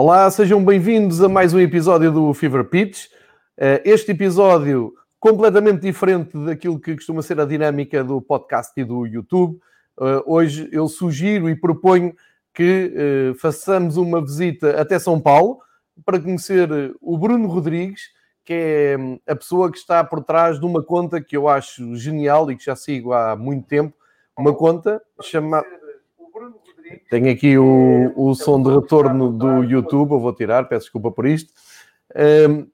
Olá, sejam bem-vindos a mais um episódio do Fever Pitch. Eh, este episódio completamente diferente daquilo que costuma ser a dinâmica do podcast e do YouTube. Eh, hoje eu sugiro e proponho que eh, façamos uma visita até São Paulo para conhecer o Bruno Rodrigues, que é hum, a pessoa que está por trás de uma conta que eu acho genial e que já sigo há muito tempo. Uma conta chamada tenho aqui o, o som de retorno do YouTube, eu vou tirar, peço desculpa por isto. Um,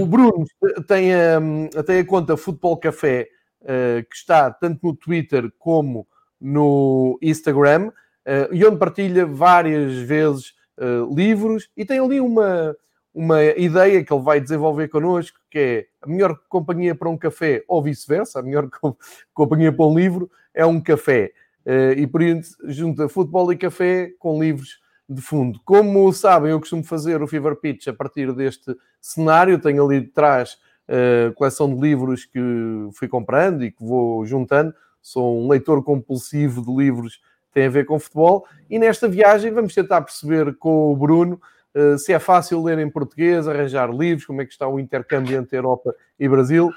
o Bruno tem a, tem a conta Futebol Café, uh, que está tanto no Twitter como no Instagram, uh, e onde partilha várias vezes uh, livros, e tem ali uma, uma ideia que ele vai desenvolver connosco, que é a melhor companhia para um café, ou vice-versa, a melhor companhia para um livro é um café. Eh, e por isso junta futebol e café com livros de fundo. Como sabem, eu costumo fazer o Fever Pitch a partir deste cenário. Tenho ali de trás a eh, coleção de livros que fui comprando e que vou juntando. Sou um leitor compulsivo de livros que têm a ver com futebol. E nesta viagem vamos tentar perceber com o Bruno eh, se é fácil ler em português, arranjar livros, como é que está o intercâmbio entre Europa e Brasil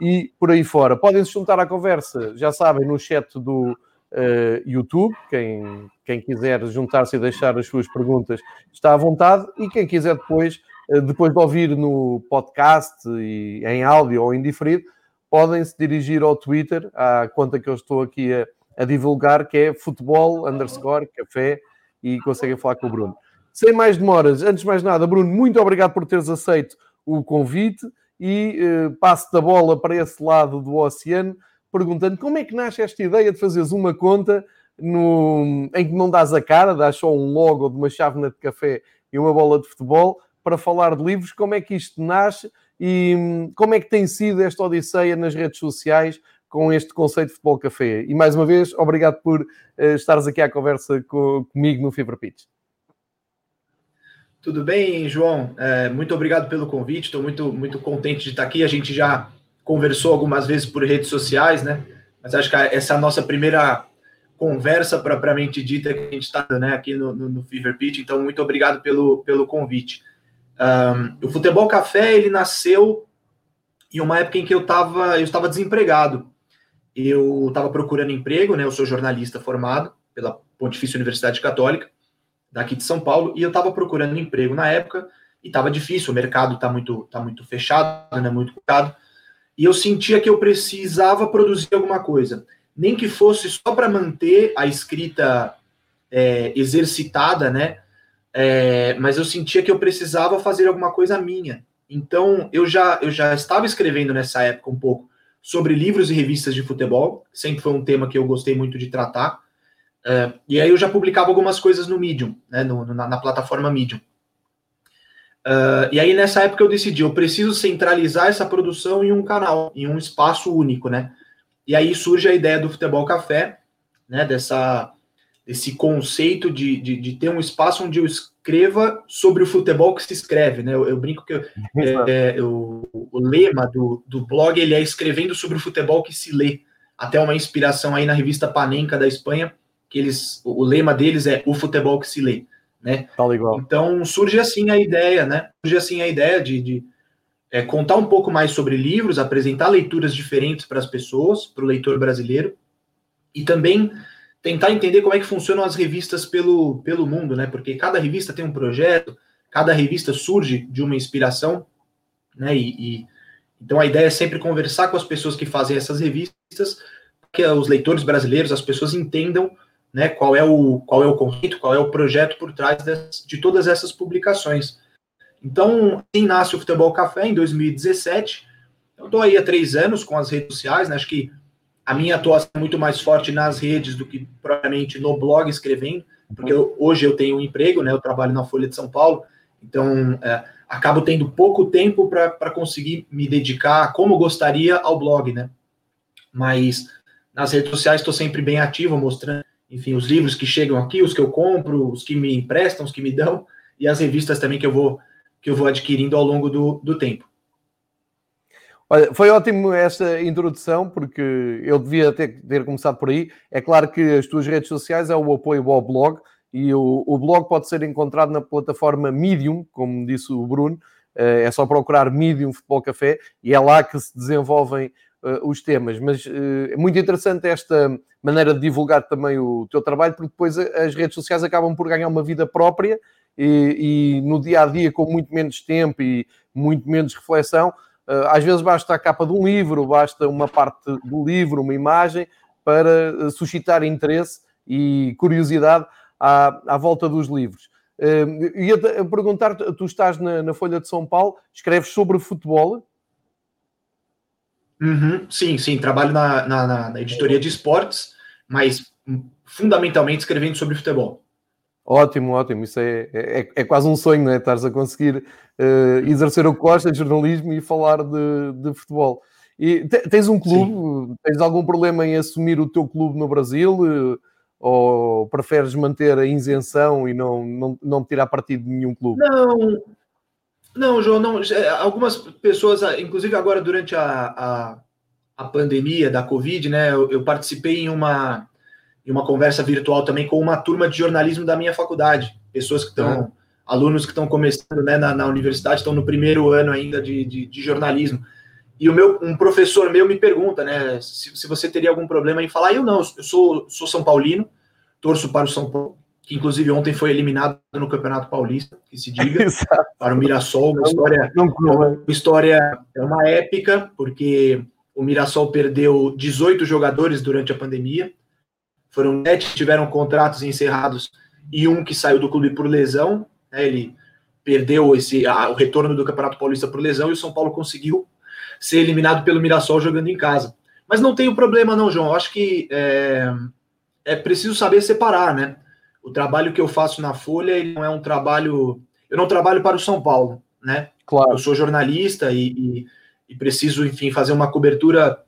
e por aí fora. Podem se juntar à conversa, já sabem, no chat do, uh, YouTube. Quem, quem quiser juntar-se e deixar as suas perguntas está à vontade. E quem quiser depois, uh, depois de ouvir no podcast e em áudio ou em diferido, podem se dirigir ao Twitter, à conta que eu estou aqui a, a divulgar, que é futebol underscore café, e conseguem falar com o Bruno. Sem mais demoras, antes de mais nada, Bruno, muito obrigado por teres aceito o convite e uh, passo da bola para esse lado do oceano perguntando como é que nasce esta ideia de fazeres uma conta no, em que não dás a cara, dás só um logo de uma chávena de café e uma bola de futebol para falar de livros, como é que isto nasce e hum, como é que tem sido esta odisseia nas redes sociais com este conceito de futebol café. E mais uma vez, obrigado por uh, estares aqui à conversa com, comigo no Fever Pitch. Tudo bem, João? É, muito obrigado pelo convite. Estou muito, muito contente de estar aqui. A gente já conversou algumas vezes por redes sociais, né? Mas acho que essa é a nossa primeira conversa propriamente dita que a gente está né, aqui no, no, no, Fever Pitch. Então, muito obrigado pelo, pelo convite. Um, o Futebol Café, ele nasceu em uma época em que eu estava eu estava desempregado. Eu estava procurando emprego, né? Eu sou jornalista formado pela Pontifícia Universidade Católica, daqui de São Paulo, e eu estava procurando emprego na época e estava difícil, o mercado está muito, tá muito fechado, né, muito complicado e eu sentia que eu precisava produzir alguma coisa, nem que fosse só para manter a escrita é, exercitada, né? É, mas eu sentia que eu precisava fazer alguma coisa minha. Então eu já eu já estava escrevendo nessa época um pouco sobre livros e revistas de futebol, sempre foi um tema que eu gostei muito de tratar. É, e aí eu já publicava algumas coisas no Medium, né, no, na, na plataforma Medium. Uh, e aí, nessa época, eu decidi, eu preciso centralizar essa produção em um canal, em um espaço único, né? E aí surge a ideia do Futebol Café, né? Dessa, desse conceito de, de, de ter um espaço onde eu escreva sobre o futebol que se escreve, né? Eu, eu brinco que eu, é, é, o, o lema do, do blog, ele é escrevendo sobre o futebol que se lê. Até uma inspiração aí na revista Panenka da Espanha, que eles, o lema deles é o futebol que se lê né? Igual. Então surge assim a ideia, né? Surge assim a ideia de, de é, contar um pouco mais sobre livros, apresentar leituras diferentes para as pessoas, para o leitor brasileiro, e também tentar entender como é que funcionam as revistas pelo, pelo mundo, né? Porque cada revista tem um projeto, cada revista surge de uma inspiração, né? E, e então a ideia é sempre conversar com as pessoas que fazem essas revistas, que os leitores brasileiros, as pessoas entendam né, qual é o qual é o conceito, qual é o projeto por trás de, de todas essas publicações. Então, assim nasce o Futebol Café em 2017. Eu estou aí há três anos com as redes sociais, né, acho que a minha atuação é muito mais forte nas redes do que propriamente no blog escrevendo, porque eu, hoje eu tenho um emprego, né, eu trabalho na Folha de São Paulo, então é, acabo tendo pouco tempo para conseguir me dedicar como gostaria ao blog, né? Mas nas redes sociais estou sempre bem ativo, mostrando enfim, os livros que chegam aqui, os que eu compro, os que me emprestam, os que me dão, e as revistas também que eu vou, que eu vou adquirindo ao longo do, do tempo. Olha, foi ótimo esta introdução, porque eu devia ter, ter começado por aí. É claro que as tuas redes sociais é o apoio ao blog, e o, o blog pode ser encontrado na plataforma Medium, como disse o Bruno, eh, é só procurar Medium Futebol Café e é lá que se desenvolvem os temas. Mas uh, é muito interessante esta maneira de divulgar também o teu trabalho, porque depois as redes sociais acabam por ganhar uma vida própria e, e no dia a dia, com muito menos tempo e muito menos reflexão, uh, às vezes basta a capa de um livro, basta uma parte do livro, uma imagem, para suscitar interesse e curiosidade à, à volta dos livros. Uh, ia perguntar, tu estás na, na, Folha de São Paulo, escreves sobre futebol? Uhum, sim, sim, trabalho na, na, na, editoria de esportes, mas fundamentalmente escrevendo sobre futebol. Ótimo, ótimo, isso é, é, é quase um sonho, não é? Estás a conseguir uh, exercer o que de jornalismo e falar de, de futebol. E tens um clube, sim. tens algum problema em assumir o teu clube no Brasil? Uh, ou preferes manter a isenção e não, não, não tirar partido de nenhum clube? Não, não, João, não. Algumas pessoas, inclusive agora durante a, a, a pandemia da Covid, né, eu, eu, participei em uma, em uma conversa virtual também com uma turma de jornalismo da minha faculdade. Pessoas que estão, ah. alunos que estão começando né, na, na universidade, estão no primeiro ano ainda de, de, de jornalismo. E o meu, um professor meu me pergunta, né, se, se você teria algum problema em falar. Eu não, eu sou, sou São Paulino, torço para o São Paulo, que inclusive ontem foi eliminado no Campeonato Paulista, que se diga, para o Mirassol, uma história, uma história, é uma épica, porque o Mirassol perdeu 18 jogadores durante a pandemia, foram sete que tiveram contratos encerrados e um que saiu do clube por lesão, né, ele perdeu esse, a, o retorno do Campeonato Paulista por lesão e o São Paulo conseguiu ser eliminado pelo Mirassol jogando em casa. Mas não tem problema não, João. Eu acho que é, é preciso saber separar, né? O trabalho que eu faço na Folha ele não é um trabalho. Eu não trabalho para o São Paulo, né? Claro. Eu sou jornalista e, e, e preciso, enfim, fazer uma cobertura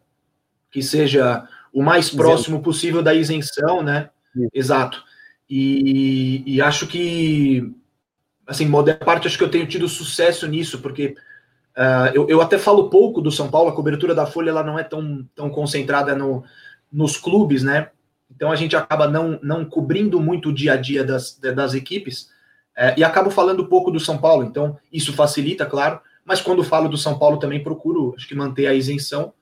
que seja o mais próximo possível da isenção, né? Sim. Exato. E, e, acho que, assim, modéstia parte, acho que eu tenho tido sucesso nisso, porque Uh, eu, eu, até falo pouco do São Paulo, a cobertura da Folha ela não é tão, tão concentrada no, nos clubes, né? Então a gente acaba não, não cobrindo muito o dia a dia das, das equipes é, e acabo falando pouco do São Paulo. Então isso facilita, claro, mas quando falo do São Paulo também procuro acho que manter a isenção.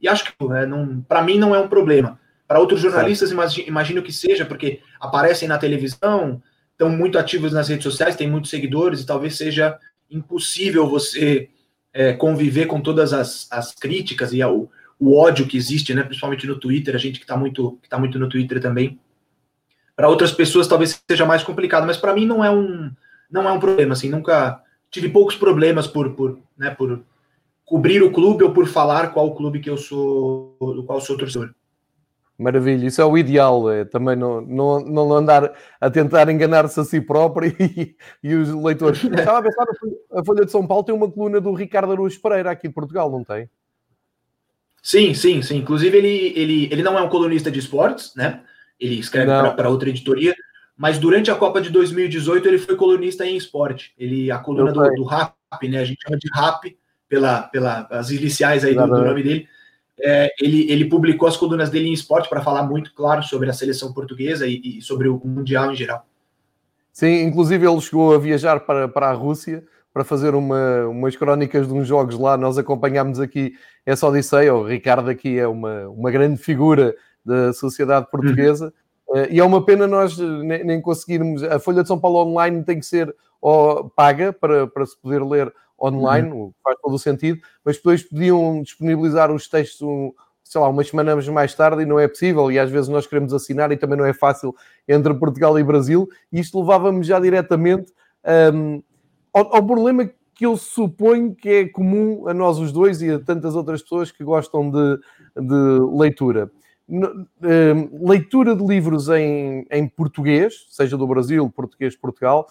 E acho que é, para mim não é um problema. Para outros jornalistas, imagino, imagino que seja, porque aparecem na televisão, estão muito ativos nas redes sociais, têm muitos seguidores e talvez seja impossível você é, conviver com todas as, as críticas e o, o, ódio que existe, né, principalmente no Twitter, a gente que está muito, que tá muito no Twitter também. Para outras pessoas talvez seja mais complicado, mas para mim não é um não é um problema, assim, nunca tive poucos problemas por, por, né, por cobrir o clube ou por falar qual clube que eu sou, do qual sou torcedor. Maravilha, isso é o ideal, é também não, não, não andar a tentar enganar-se a si próprio e, e os leitores. Estava a pensar, a Folha de São Paulo tem uma coluna do Ricardo Araújo Pereira aqui de Portugal, não tem? Sim, sim, sim. Inclusive, ele, ele, ele não é um colunista de esportes, né? Ele escreve para outra editoria, mas durante a Copa de 2018 ele foi colunista em esporte. Ele, a coluna do, do RAP, né? A gente chama de RAP pela, pela, as iniciais aí do, do nome dele é, ele, ele publicou as colunas dele em esporte para falar muito claro sobre a seleção portuguesa e, e, sobre o Mundial em geral. Sim, inclusive ele chegou a viajar para, para a Rússia para fazer uma, umas crónicas de uns jogos lá. Nós acompanhámos aqui essa Odisseia. O Ricardo aqui é uma, uma grande figura da sociedade portuguesa. Uhum. e é uma pena nós nem, nem, conseguirmos. A Folha de São Paulo online tem que ser oh, paga para, para se poder ler online, uhum. faz todo o sentido, mas depois podiam disponibilizar os textos, um, sei lá, umas semanas mais tarde e não é possível, e às vezes nós queremos assinar e também não é fácil entre Portugal e Brasil, e isto levava-me já diretamente um, ao, ao, problema que eu suponho que é comum a nós os dois e a tantas outras pessoas que gostam de, de leitura. Um, leitura de livros em, em português, seja do Brasil, português Portugal,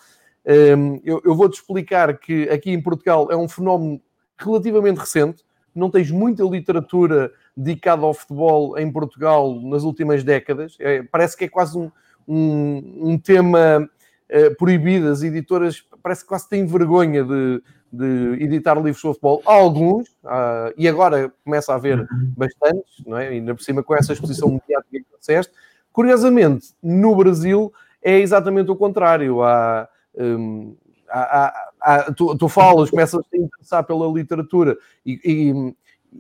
eu, eu vou-te explicar que aqui em Portugal é um fenómeno relativamente recente, não tens muita literatura dedicada ao futebol em Portugal nas últimas décadas. É, parece que é quase um, um, um tema uh, proibido. As editoras parece que quase têm vergonha de, de editar livros sobre futebol. Há alguns, uh, e agora começa a haver uhum. bastantes, não é? ainda por cima com essa exposição mediática que disseste. Curiosamente, no Brasil é exatamente o contrário. Há, um, há, há tu, tu, falas, começas a te interessar pela literatura e, e,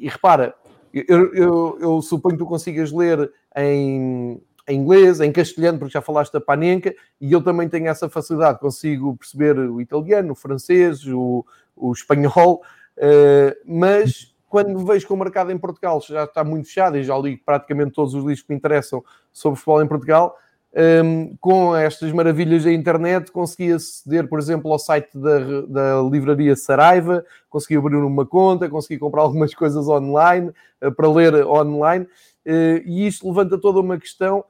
e repara, eu, eu, eu, suponho que tu consigas ler em, em, inglês, em castelhano, porque já falaste da panenca, e eu também tenho essa facilidade, consigo perceber o italiano, o francês, o, o espanhol, uh, mas quando vejo que o mercado em Portugal já está muito fechado e já li praticamente todos os livros que me interessam sobre futebol em Portugal, um, com estas maravilhas da internet, consegui aceder, por exemplo, ao site da, da livraria Saraiva, consegui abrir uma conta, consegui comprar algumas coisas online uh, para ler online, uh, e isto levanta toda uma questão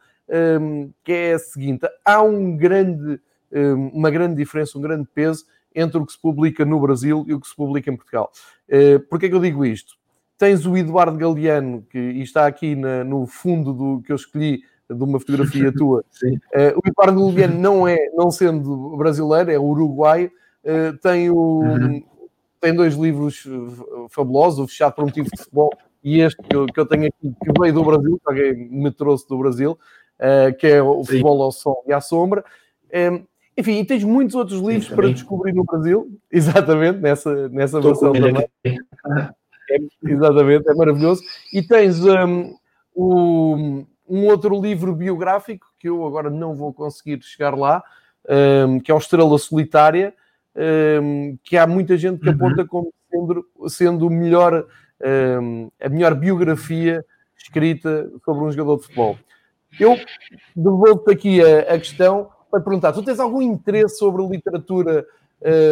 que é a seguinte: há um grande, um, uma grande diferença, um grande peso entre o que se publica no Brasil e o que se publica em Portugal. Uh, Porquê é que eu digo isto? Tens o Eduardo Galeano, que está aqui na, no fundo do que eu escolhi de uma fotografia tua. Uh, o Eduardo Galeano não é, não sendo brasileiro, é uruguaio, uh, tem, o, uhum. tem dois livros fabulosos, o Fechado por Motivo de Futebol e este que eu, que eu tenho aqui, que veio do Brasil, que alguém me trouxe do Brasil, uh, que é o Sim. Futebol ao Sol e à Sombra. Um, enfim, e tens muitos outros livros Sim, para descobrir no Brasil, exatamente, nessa, nessa versão também. É, exatamente, é maravilhoso. E tens um, um, um, outro livro biográfico que eu agora não vou conseguir chegar lá, um, que é o Estrela Solitária, hum, que há muita gente que uhum. aponta como sendo, sendo o melhor, hum, a melhor biografia escrita sobre um jogador de futebol. Eu devolvo-te aqui a, a questão para perguntar: tu tens algum interesse sobre literatura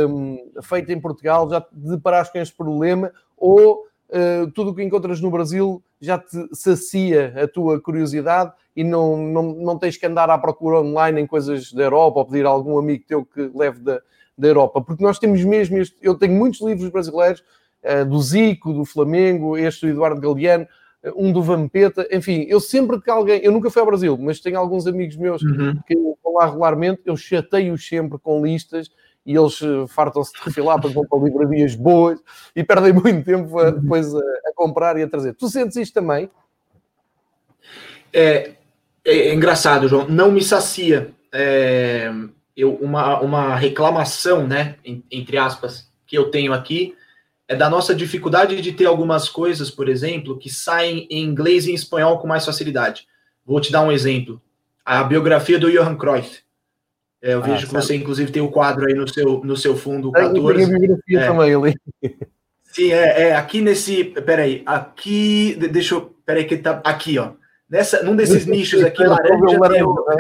um, feita em Portugal? Já te deparaste com este problema? Ou uh, tudo o que encontras no Brasil já te sacia a tua curiosidade e não, não, não tens que andar à procura online em coisas da Europa ou pedir a algum amigo teu que leve da, da Europa? Porque nós temos mesmo este. Eu tenho muitos livros brasileiros, uh, do Zico, do Flamengo, este do Eduardo Galeano um do Vampeta, enfim, eu sempre que alguém, eu nunca fui ao Brasil, mas tenho alguns amigos meus uhum. que vão lá regularmente, eu chateio-os sempre com listas e eles eh, fartam-se de refilar para comprar livrarias boas e perdem muito tempo a, uhum. depois a, a, comprar e a trazer. Tu sentes isto também? É, é, é engraçado, João, não me sacia. É, eu, uma, uma reclamação, né, entre aspas, que eu tenho aqui é da nossa dificuldade de ter algumas coisas, por exemplo, que saem em inglês e em espanhol com mais facilidade. Vou te dar um exemplo. A biografia do Johan Cruyff. É, eu ah, vejo que você, inclusive, tem o um quadro aí no seu, no seu fundo 14. Tem a biografia é. também ali. Sim, é, é, aqui nesse. Peraí, aqui. Deixa eu. Peraí, que tá. Aqui, ó. Nessa, num desses nichos aqui, laranja, tem, o, né?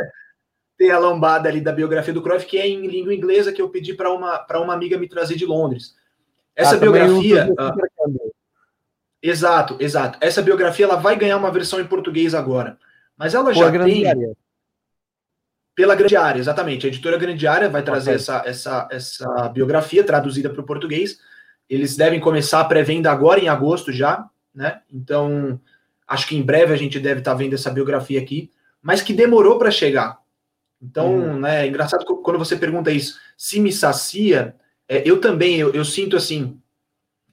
tem a lombada ali da biografia do Cruyff, que é em língua inglesa, que eu pedi para uma, uma amiga me trazer de Londres. Essa ah, biografia. Uh, exato, exato. Essa biografia ela vai ganhar uma versão em português agora. Mas ela já tem. Área. Pela grande área, exatamente. A editora Grande Área vai trazer okay. essa, essa, essa biografia traduzida para o português. Eles devem começar a pré-venda agora, em agosto já, né? Então, acho que em breve a gente deve estar tá vendo essa biografia aqui, mas que demorou para chegar. Então, uhum. né, é engraçado quando você pergunta isso, se me sacia, é, eu também, eu, eu sinto assim,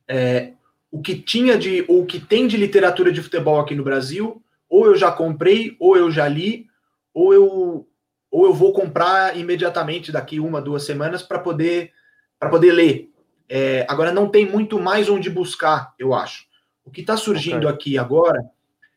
é, o que tinha de, ou o que tem de literatura de futebol aqui no Brasil, ou eu já comprei, ou eu já li, ou eu, ou eu vou comprar imediatamente daqui uma, duas semanas para poder, poder ler. É, agora não tem muito mais onde buscar, eu acho. O que está surgindo okay. aqui agora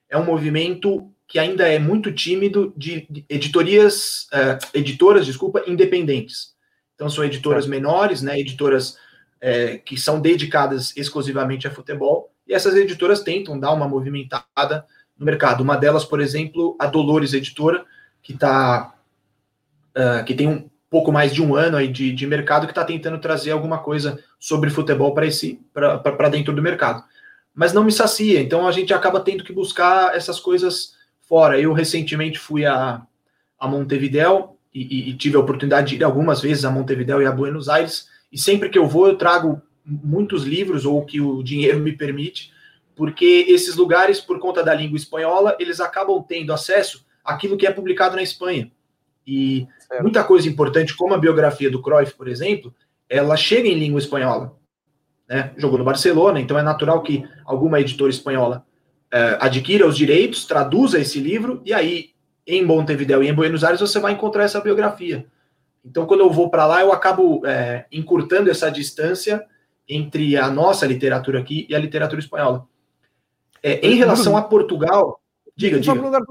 é um movimento que ainda é muito tímido de, editorias, uh, editoras, desculpa, independentes. Então, são editoras menores, né, editoras é, que são dedicadas exclusivamente a futebol, e essas editoras tentam dar uma movimentada no mercado. Uma delas, por exemplo, a Dolores Editora, que tá, uh, que tem um pouco mais de um ano aí de, de mercado, que está tentando trazer alguma coisa sobre futebol para esse para dentro do mercado. Mas não me sacia, então a gente acaba tendo que buscar essas coisas fora. Eu recentemente fui a, a Montevideo, e, e, tive a oportunidade de ir algumas vezes a Montevideo e a Buenos Aires, e sempre que eu vou eu trago muitos livros, ou o que o dinheiro me permite, porque esses lugares, por conta da língua espanhola, eles acabam tendo acesso àquilo que é publicado na Espanha. E certo. muita coisa importante, como a biografia do Cruyff, por exemplo, ela chega em língua espanhola. Né? Jogou no Barcelona, então é natural que alguma editora espanhola uh, adquira os direitos, traduza esse livro, e aí em Montevideo e em Buenos Aires, você vai encontrar essa biografia. Então, quando eu vou para lá, eu acabo é, encurtando essa distância entre a nossa literatura aqui e a literatura espanhola. É, em relação a Portugal, diga, diga.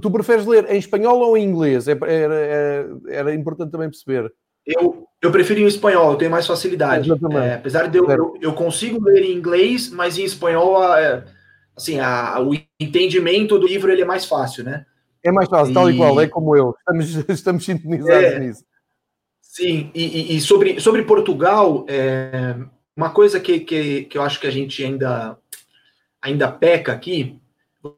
Tu preferes ler em espanhol ou em inglês? Era, era, era importante também perceber. Eu, eu prefiro em espanhol, eu tenho mais facilidade. É, apesar de eu, eu, eu, consigo ler em inglês, mas em espanhol, é, assim, a, o entendimento do livro ele é mais fácil, né? É mais fácil, e... tal e qual, é como eu. Estamos, estamos sintonizados é, nisso. Sim, e, e, sobre, sobre Portugal, é, uma coisa que, que, que eu acho que a gente ainda, ainda peca aqui,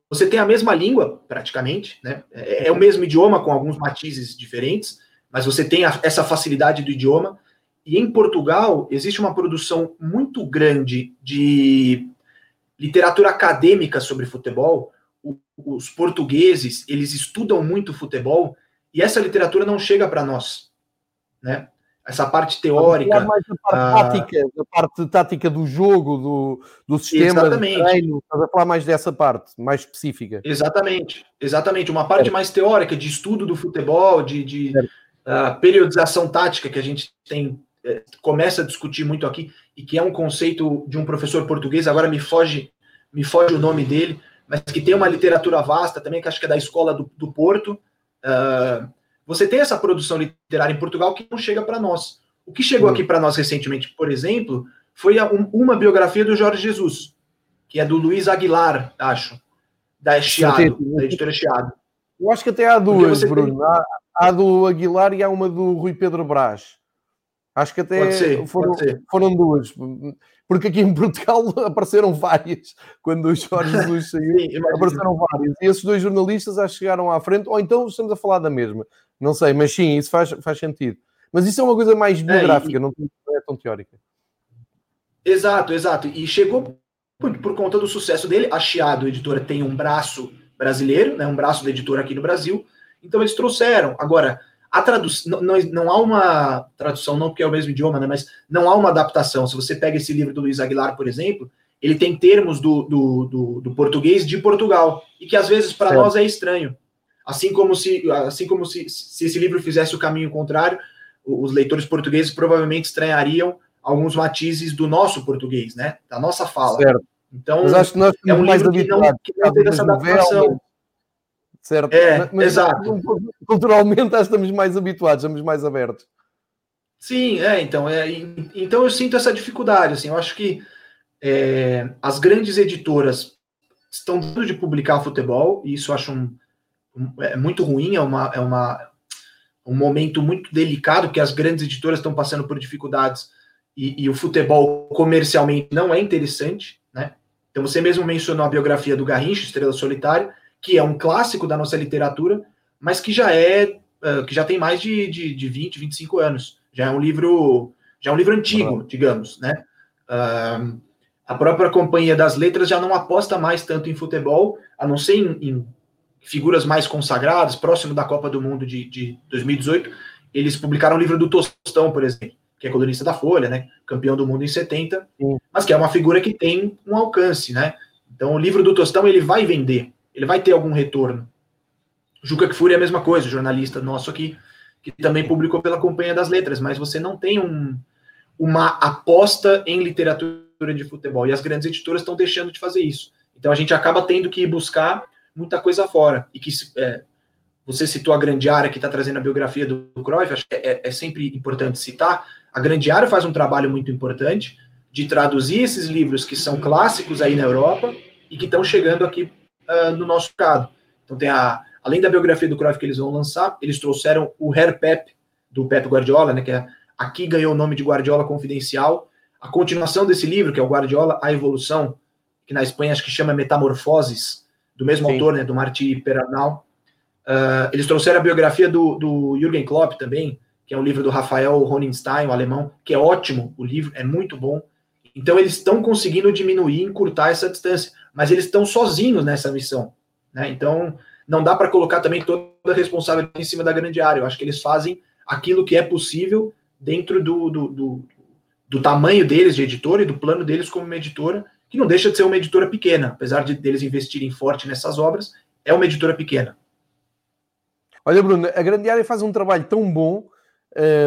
você tem a mesma língua, praticamente, né? É, é o mesmo idioma, com alguns matizes diferentes, mas você tem a, essa facilidade do idioma. E em Portugal existe uma produção muito grande de literatura acadêmica sobre futebol. Os portugueses eles estudam muito futebol e essa literatura não chega para nós, né? Essa parte teórica, mais da parte, ah, tática, da parte tática do jogo, do, do sistema exatamente. de treino, estás a falar mais dessa parte, mais específica. Exatamente, exatamente. Uma parte é. mais teórica, de estudo do futebol, de, de a periodização tática que a gente tem é, começa a discutir muito aqui e que é um conceito de um professor português, agora me foge me foge o nome dele, mas que tem uma literatura vasta também, que acho que é da escola do, do Porto. Uh, você tem essa produção literária em Portugal que não chega para nós. O que chegou aqui para nós recentemente, por exemplo, foi a, um, uma biografia do Jorge Jesus, que é do Luiz Aguilar, acho, da Chiado, da editora Chiado. Eu acho que até há duas, Bruno. Tem... Há do Aguilar e há uma do Rui Pedro Brás. Acho que até ser, foram, foram duas. Porque aqui em Portugal apareceram várias. Quando o Jorge Jesus saiu, sim, apareceram várias. E esses dois jornalistas já chegaram à frente, ou então estamos a falar da mesma. Não sei, mas sim, isso faz, faz sentido. Mas isso é uma coisa mais biográfica, é, e... não é tão teórica. Exato, exato. E chegou por, por, conta do sucesso dele. A Chiado, editora, tem um braço brasileiro, né, um braço da editora aqui no Brasil. Então eles trouxeram. Agora, a tradução não, não, há uma tradução, não porque é o mesmo idioma, né? Mas não há uma adaptação. Se você pega esse livro do Luiz Aguilar, por exemplo, ele tem termos do, do, do, do português de Portugal e que às vezes para nós é estranho. Assim como se, assim como se, se esse livro fizesse o caminho contrário, os leitores portugueses provavelmente estranhariam alguns matizes do nosso português, né? Da nossa fala. Certo. Então, Mas acho que nós é um livro que não, que não tem essa adaptação certo? É, mas, exato. Culturalmente estamos mais habituados, estamos mais abertos. Sim, é, então, é, então eu sinto essa dificuldade, assim, eu acho que é, as grandes editoras estão dando de publicar futebol, e isso eu acho um, um, é muito ruim, é, uma, é uma, um momento muito delicado, porque as grandes editoras estão passando por dificuldades e, e o futebol comercialmente não é interessante, né? Então você mesmo mencionou a biografia do Garrincha, Estrela Solitária, que é um clássico da nossa literatura, mas que já é uh, que já tem mais de, de, de 20, 25 anos. Já é um livro, já é um livro antigo, uhum. digamos, né? Uh, a própria Companhia das Letras já não aposta mais tanto em futebol, a não ser em, em figuras mais consagradas, próximo da Copa do Mundo de, de 2018. Eles publicaram o livro do Tostão, por exemplo, que é colunista da Folha, né? Campeão do mundo em 70, Sim. mas que é uma figura que tem um alcance, né? Então o livro do Tostão ele vai vender ele vai ter algum retorno. Juca Kfouri é a mesma coisa, jornalista nosso aqui, que também publicou pela Companhia das Letras, mas você não tem um, uma aposta em literatura de futebol, e as grandes editoras estão deixando de fazer isso. Então a gente acaba tendo que buscar muita coisa fora, e que é, você citou a Grande Área, que está trazendo a biografia do, Cruyff, acho que é, é sempre importante citar, a Grande Área faz um trabalho muito importante de traduzir esses livros que são clássicos aí na Europa, e que estão chegando aqui uh, no nosso mercado. Então tem a, além da biografia do Cruyff que eles vão lançar, eles trouxeram o Hair Pep do Pep Guardiola, né, que é, aqui ganhou o nome de Guardiola Confidencial. A continuação desse livro, que é o Guardiola, A Evolução, que na Espanha acho que chama Metamorfoses, do mesmo Sim. autor, né, do Martí Perarnal. Uh, eles trouxeram a biografia do, do Jürgen Klopp também, que é um livro do Rafael Honinstein, o alemão, que é ótimo, o livro é muito bom. Então eles estão conseguindo diminuir, encurtar essa distância mas eles estão sozinhos nessa missão. Né? Então, não dá para colocar também toda a responsabilidade em cima da grande área. Eu acho que eles fazem aquilo que é possível dentro do, do, do, do tamanho deles de editora e do plano deles como uma editora, que não deixa de ser uma editora pequena, apesar de deles investirem forte nessas obras, é uma editora pequena. Olha, Bruno, a Grande Área faz um trabalho tão bom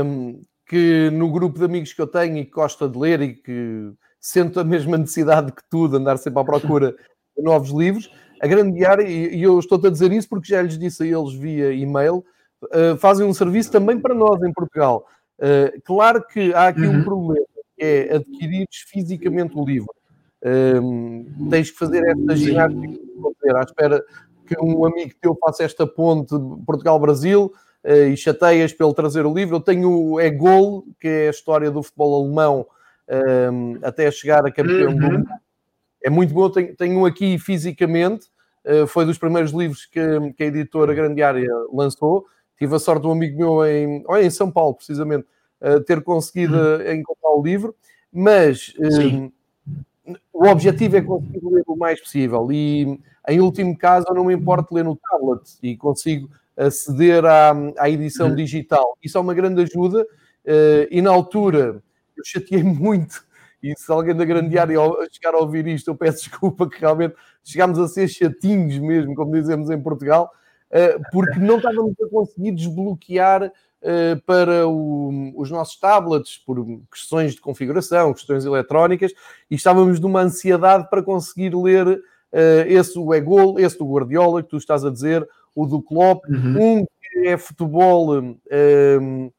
um, que no grupo de amigos que eu tenho e que gosta de ler e que sento a mesma necessidade que tu de andar sempre à procura de novos livros, a Grande Diária, e eu estou-te a dizer isso porque já lhes disse a eles via e-mail, uh, fazem um serviço também para nós em Portugal. Uh, claro que há aqui uhum. um problema, que é adquirir fisicamente o livro. Um, tens que fazer esta ginástica à espera que um amigo teu faça esta ponte Portugal-Brasil uh, e chateias ele trazer o livro. Eu tenho é Gol, que é a história do futebol alemão um, até chegar a campeão uhum. do mundo. É muito bom, tenho, tenho um aqui fisicamente, uh, foi dos primeiros livros que, que a editora Grande Área lançou. Tive a sorte de um amigo meu em, olha, em São Paulo, precisamente, uh, ter conseguido uhum. encontrar o livro, mas um, o objetivo é conseguir ler o mais possível. E em último caso, eu não me importo ler no tablet e consigo aceder à, à edição uhum. digital. Isso é uma grande ajuda. Uh, e na altura eu chateei muito. E se alguém da grande área chegar a ouvir isto, eu peço desculpa que realmente chegámos a ser chatinhos mesmo, como dizemos em Portugal, eh, porque não estávamos a conseguir desbloquear eh, para o, os nossos tablets por questões de configuração, questões eletrónicas, e estávamos numa ansiedade para conseguir ler uh, esse o Egol, esse do Guardiola, que tu estás a dizer, o do Klopp, uhum. um que é futebol, um,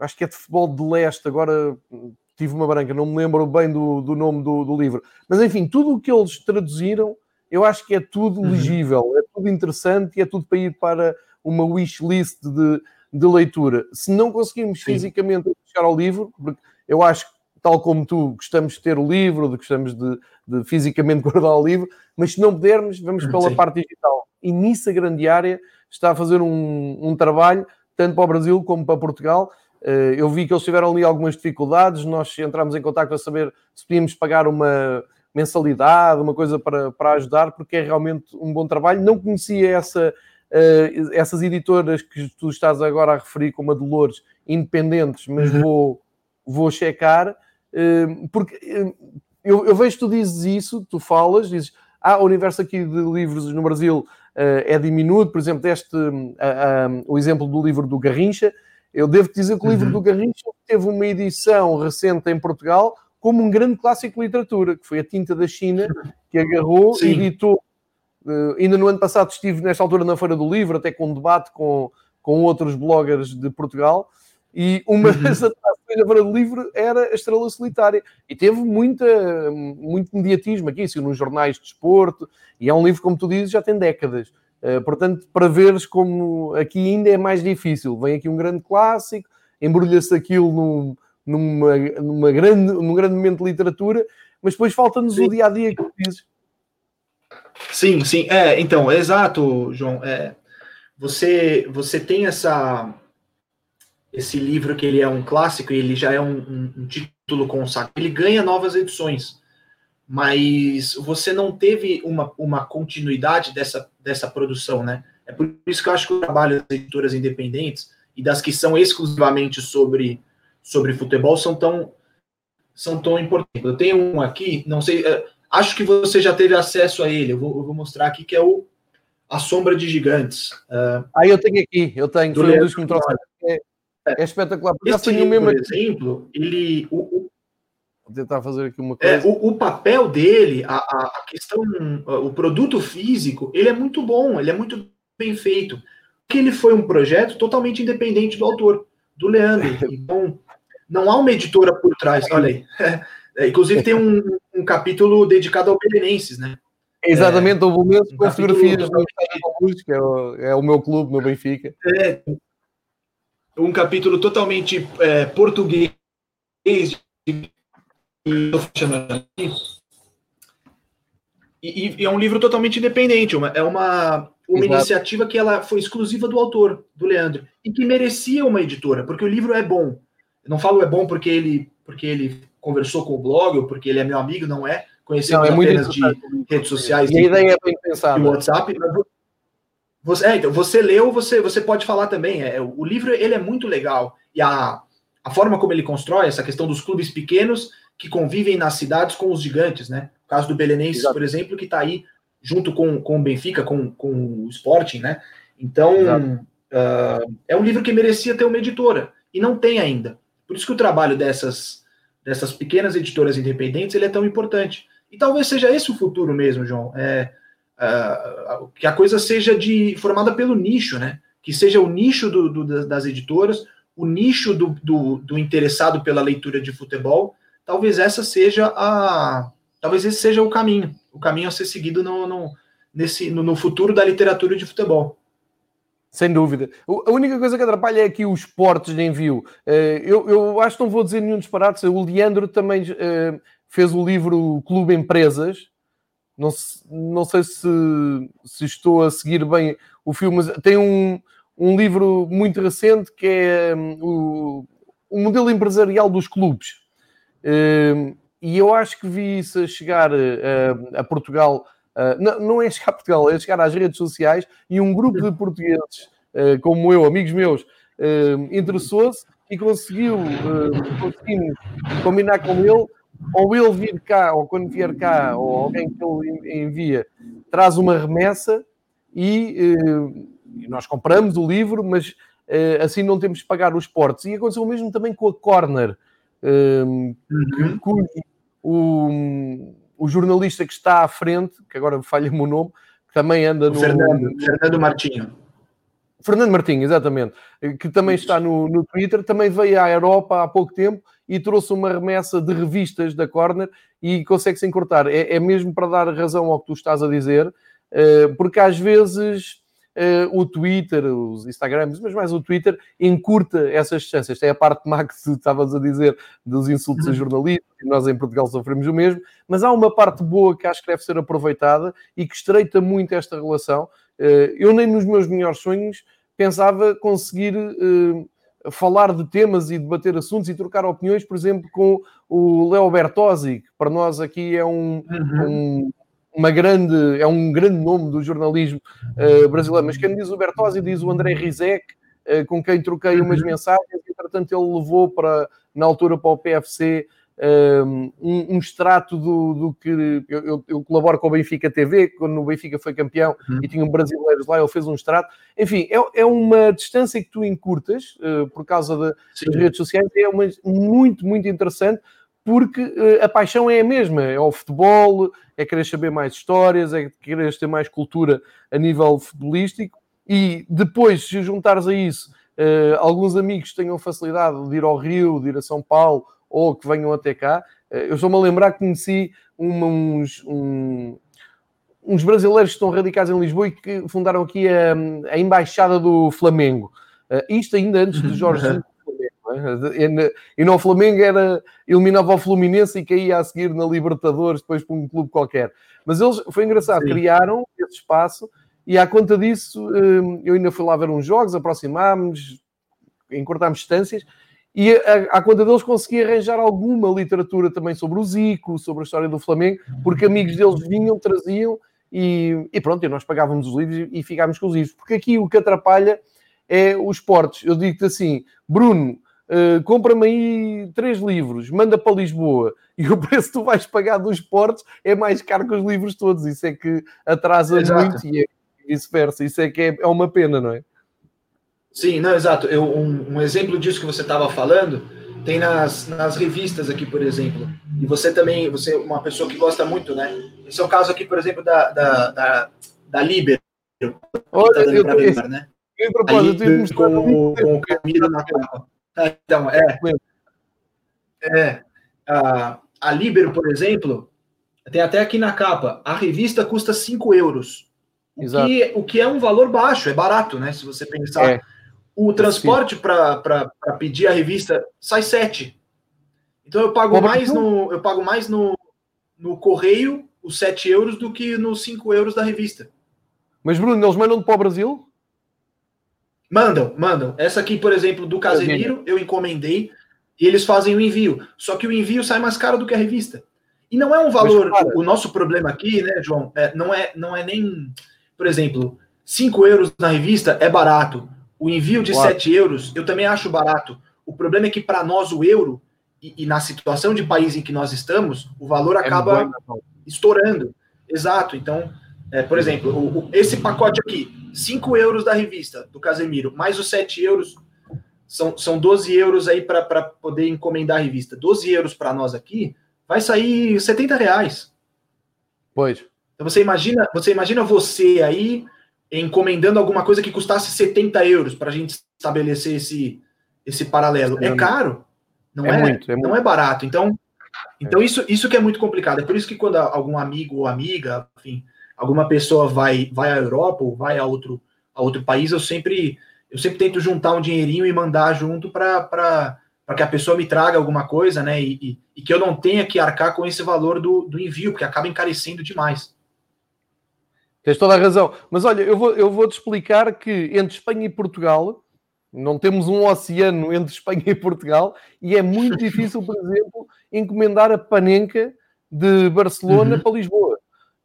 acho que é de futebol de leste, agora tive uma branca, não me lembro bem do, do nome do, do, livro, mas enfim, tudo o que eles traduziram, eu acho que é tudo uhum. legível, é tudo interessante e é tudo para ir para uma wish list de de leitura. Se não conseguirmos Sim. fisicamente chegar ao livro, porque eu acho que, tal como tu, gostamos de ter o livro, de, gostamos de, de fisicamente guardar o livro, mas se não pudermos, vamos pela Sim. parte digital. E nisso a grande área está a fazer um, um trabalho, tanto para o Brasil como para Portugal. Eh, eu vi que eles tiveram ali algumas dificuldades, nós entramos em contato a saber se podíamos pagar uma mensalidade, uma coisa para, para ajudar, porque é realmente um bom trabalho. Não conhecia essa, uh, essas editoras que tu estás agora a referir, como a Dolores, independentes, mas uhum. vou, vou checar, uh, porque eu, eu, vejo que tu dizes isso, tu falas, dizes, ah, o universo aqui de livros no Brasil é diminuto, por exemplo, deste o exemplo do livro do Garrincha, eu devo dizer que o livro uhum. do Garrincha teve uma edição recente em Portugal como um grande clássico de literatura, que foi a Tinta da China, que agarrou, e editou Uh, ainda no ano passado estive nesta altura na Feira do Livro, até com um debate com, com outros bloggers de Portugal, e uma uhum. das atrações da Feira do Livro era a Estrela Solitária. E teve muita, muito mediatismo aqui, nos jornais de desporto, e é um livro, como tu dizes, já tem décadas. Uh, portanto, para veres como aqui ainda é mais difícil. Vem aqui um grande clássico, embrulha-se aquilo num, numa, numa grande, num grande momento de literatura, mas depois falta-nos o dia-a-dia que tu dizes Sim, sim. É, então, exato, João. É, você, você tem essa esse livro que ele é um clássico e ele já é um, um, um título consagrado. Ele ganha novas edições, mas você não teve uma, uma continuidade dessa, dessa produção, né? É por isso que eu acho que o trabalho das editoras independentes e das que são exclusivamente sobre, sobre futebol são tão, são tão importantes. Eu tenho um aqui, não sei, é, Acho que você já teve acesso a ele. Eu vou, eu vou mostrar aqui que é o A Sombra de Gigantes. Uh, ah, eu tenho aqui, eu tenho. Foi que me trouxe. É, é espetacular. Esse livro, mesmo... por exemplo, ele. O, Vou tentar fazer aqui uma é, coisa. É, o, o, papel dele, a, a, questão, o produto físico, ele é muito bom, ele é muito bem feito. Que ele foi um projeto totalmente independente do autor, do Leandro. Então, não há uma editora por trás. Olha aí. É, inclusive tem um, um, capítulo dedicado ao Belenenses, né? Exatamente, é, o Belenenses um fotografias do que é o, é o meu clube no Benfica. É, um capítulo totalmente é, português e, e, é um livro totalmente independente, uma, é uma, uma iniciativa que ela foi exclusiva do autor, do Leandro, e que merecia uma editora, porque o livro é bom. Eu não falo é bom porque ele, porque ele conversou com o blog ou porque ele é meu amigo, não é. Conhecemos não, é apenas de redes sociais e é pensada. WhatsApp. Você, é, então, você leu, você, você pode falar também. É, o livro ele é muito legal. E a, a forma como ele constrói essa questão dos clubes pequenos que convivem nas cidades com os gigantes, né? O caso do Belenenses, Exato. por exemplo, que está aí junto com, com o Benfica, com, com o Sporting, né? Então, uh, é um livro que merecia ter uma editora e não tem ainda. Por isso que o trabalho dessas, dessas pequenas editoras independentes ele é tão importante. E talvez seja esse o futuro mesmo, João. É, uh, que a coisa seja de formada pelo nicho, né? Que seja o nicho do, do, das editoras, o nicho do, do, do, interessado pela leitura de futebol. Talvez essa seja a, talvez esse seja o caminho, o caminho a ser seguido no, no nesse, no, no futuro da literatura de futebol. Sem dúvida. A única coisa que atrapalha é aqui os portos de envio. Eh, eu, eu acho que não vou dizer nenhum disparate. O Leandro também eh, fez o livro Clube Empresas. Não, não sei se, se estou a seguir bem o filme, mas tem um, um livro muito recente que é um, o, o modelo empresarial dos clubes. Um, e eu acho que vi isso a chegar uh, a Portugal Uh, não, não, é chegar a Portugal, é chegar às redes sociais e um grupo de portugueses, como eu, amigos meus, interessou-se e conseguiu combinar com ele, ou ele vir cá, ou quando vier cá, ou alguém que ele envia, traz uma remessa e nós compramos o livro, mas assim não temos de pagar os portos. E aconteceu o mesmo também com a Corner, uhum. cujo o o jornalista que está à frente, que agora falha-me o nome, que também anda no. Fernando, Fernando Martinho. Fernando Martinho, exatamente, que também está no, no Twitter, também veio à Europa há pouco tempo e trouxe uma remessa de revistas da Corner e consegue-se encurtar. É, é mesmo para dar razão ao que tu estás a dizer, eh, porque às vezes o Twitter, os Instagrams, mas mais o Twitter, encurta essas distâncias. Tem a parte má que estavas a dizer dos insultos a uhum. jornalistas, e nós em Portugal sofremos o mesmo, mas há uma parte boa que acho que deve ser aproveitada e que estreita muito esta relação. Uh, eu nem nos meus melhores sonhos pensava conseguir uh, falar de temas e debater assuntos e trocar opiniões, por exemplo, com o Leo Bertozzi, que para nós aqui é um, uhum. um uma grande, é um grande nome do jornalismo uh, brasileiro. Mas quem diz o Bertozzi diz o André Rizek, uh, com quem troquei umas mensagens, e entretanto ele levou para, na altura para o PFC eh, um, um extrato do, do que eu, eu, eu, colaboro com o Benfica TV, quando o Benfica foi campeão uhum. e tinham brasileiros lá, ele fez um extrato. Enfim, é, é uma distância que tu encurtas uh, por causa de, das redes sociais, é uma, muito, muito interessante porque uh, a paixão é a mesma, é o futebol, é querer saber mais histórias, é querer ter mais cultura a nível futebolístico e depois, se juntares a isso uh, alguns amigos tenham facilidade de ir ao Rio, de ir a São Paulo ou que venham até cá, uh, eu estou-me a lembrar que conheci uma, uns, um, uns brasileiros que estão radicados em Lisboa e que fundaram aqui a, a Embaixada do Flamengo. isto ainda antes de Jorge é? E no Flamengo era eliminava o Fluminense e caía a seguir na Libertadores, depois para um clube qualquer. Mas eles, foi engraçado, Sim. criaram esse espaço e à conta disso hum, eu ainda fui lá ver uns jogos, aproximámos, encurtámos distâncias e à conta deles consegui arranjar alguma literatura também sobre o Zico, sobre a história do Flamengo, porque amigos deles vinham, traziam e, e pronto, e nós pagávamos os livros e ficámos com os livros. Porque aqui o que atrapalha é os portos. Eu digo-te assim, Bruno, Uh, compra-me aí três livros, manda para Lisboa e o preço que tu vais pagar dos portos é mais caro que os livros todos. Isso é que atrasa exato. muito e é vice-versa. Isso é que é, é, uma pena, não é? Sim, não, exato. Eu, um, um exemplo disso que você estava falando tem nas, nas revistas aqui, por exemplo. E você também, você é uma pessoa que gosta muito, né? Esse é o caso aqui, por exemplo, da, da, da, da Liber. Olha, tá eu, eu, né? Com o Camilo na capa. Então, é. É. A, a Libero, por exemplo, tem até aqui na capa, a revista custa 5 euros. O que, o que é um valor baixo, é barato, né? Se você pensar. É. O transporte para pedir a revista sai 7. Então eu pago mais no. Eu pago mais no, no correio os 7 euros do que nos 5 euros da revista. Mas, Bruno, eles mandam para o Brasil? Mandam, mandam. Essa aqui, por exemplo, do Casemiro, eu encomendei e eles fazem o envio. Só que o envio sai mais caro do que a revista. E não é um valor. Mas, o nosso problema aqui, né, João, é, não, é, não é nem. Por exemplo, 5 euros na revista é barato. O envio de claro. 7 euros eu também acho barato. O problema é que para nós o euro, e, e, na situação de país em que nós estamos, o valor é acaba é estourando. Exato. Então, é, por exemplo, o, o, esse pacote aqui, 5 euros da revista do Casemiro, mais os 7 euros, são, são 12 euros aí para poder encomendar a revista. 12 euros para nós aqui, vai sair 70 reais. Pois. Então você imagina, você imagina você aí encomendando alguma coisa que custasse 70 euros para a gente estabelecer esse, esse paralelo. É caro, não é, é, muito, é não é barato. Então, então isso, isso que é muito complicado. É por isso que quando algum amigo ou amiga, enfim, alguma pessoa vai, vai à Europa ou vai a outro, a outro país, eu sempre, eu sempre tento juntar um dinheirinho e mandar junto para que a pessoa me traga alguma coisa, né? E, e, e, que eu não tenha que arcar com esse valor do, do envio, porque acaba encarecendo demais. Tens toda a razão. Mas olha, eu vou, eu vou te explicar que entre Espanha e Portugal não temos um oceano entre Espanha e Portugal e é muito difícil, por exemplo, encomendar a panenca de Barcelona uhum. para Lisboa.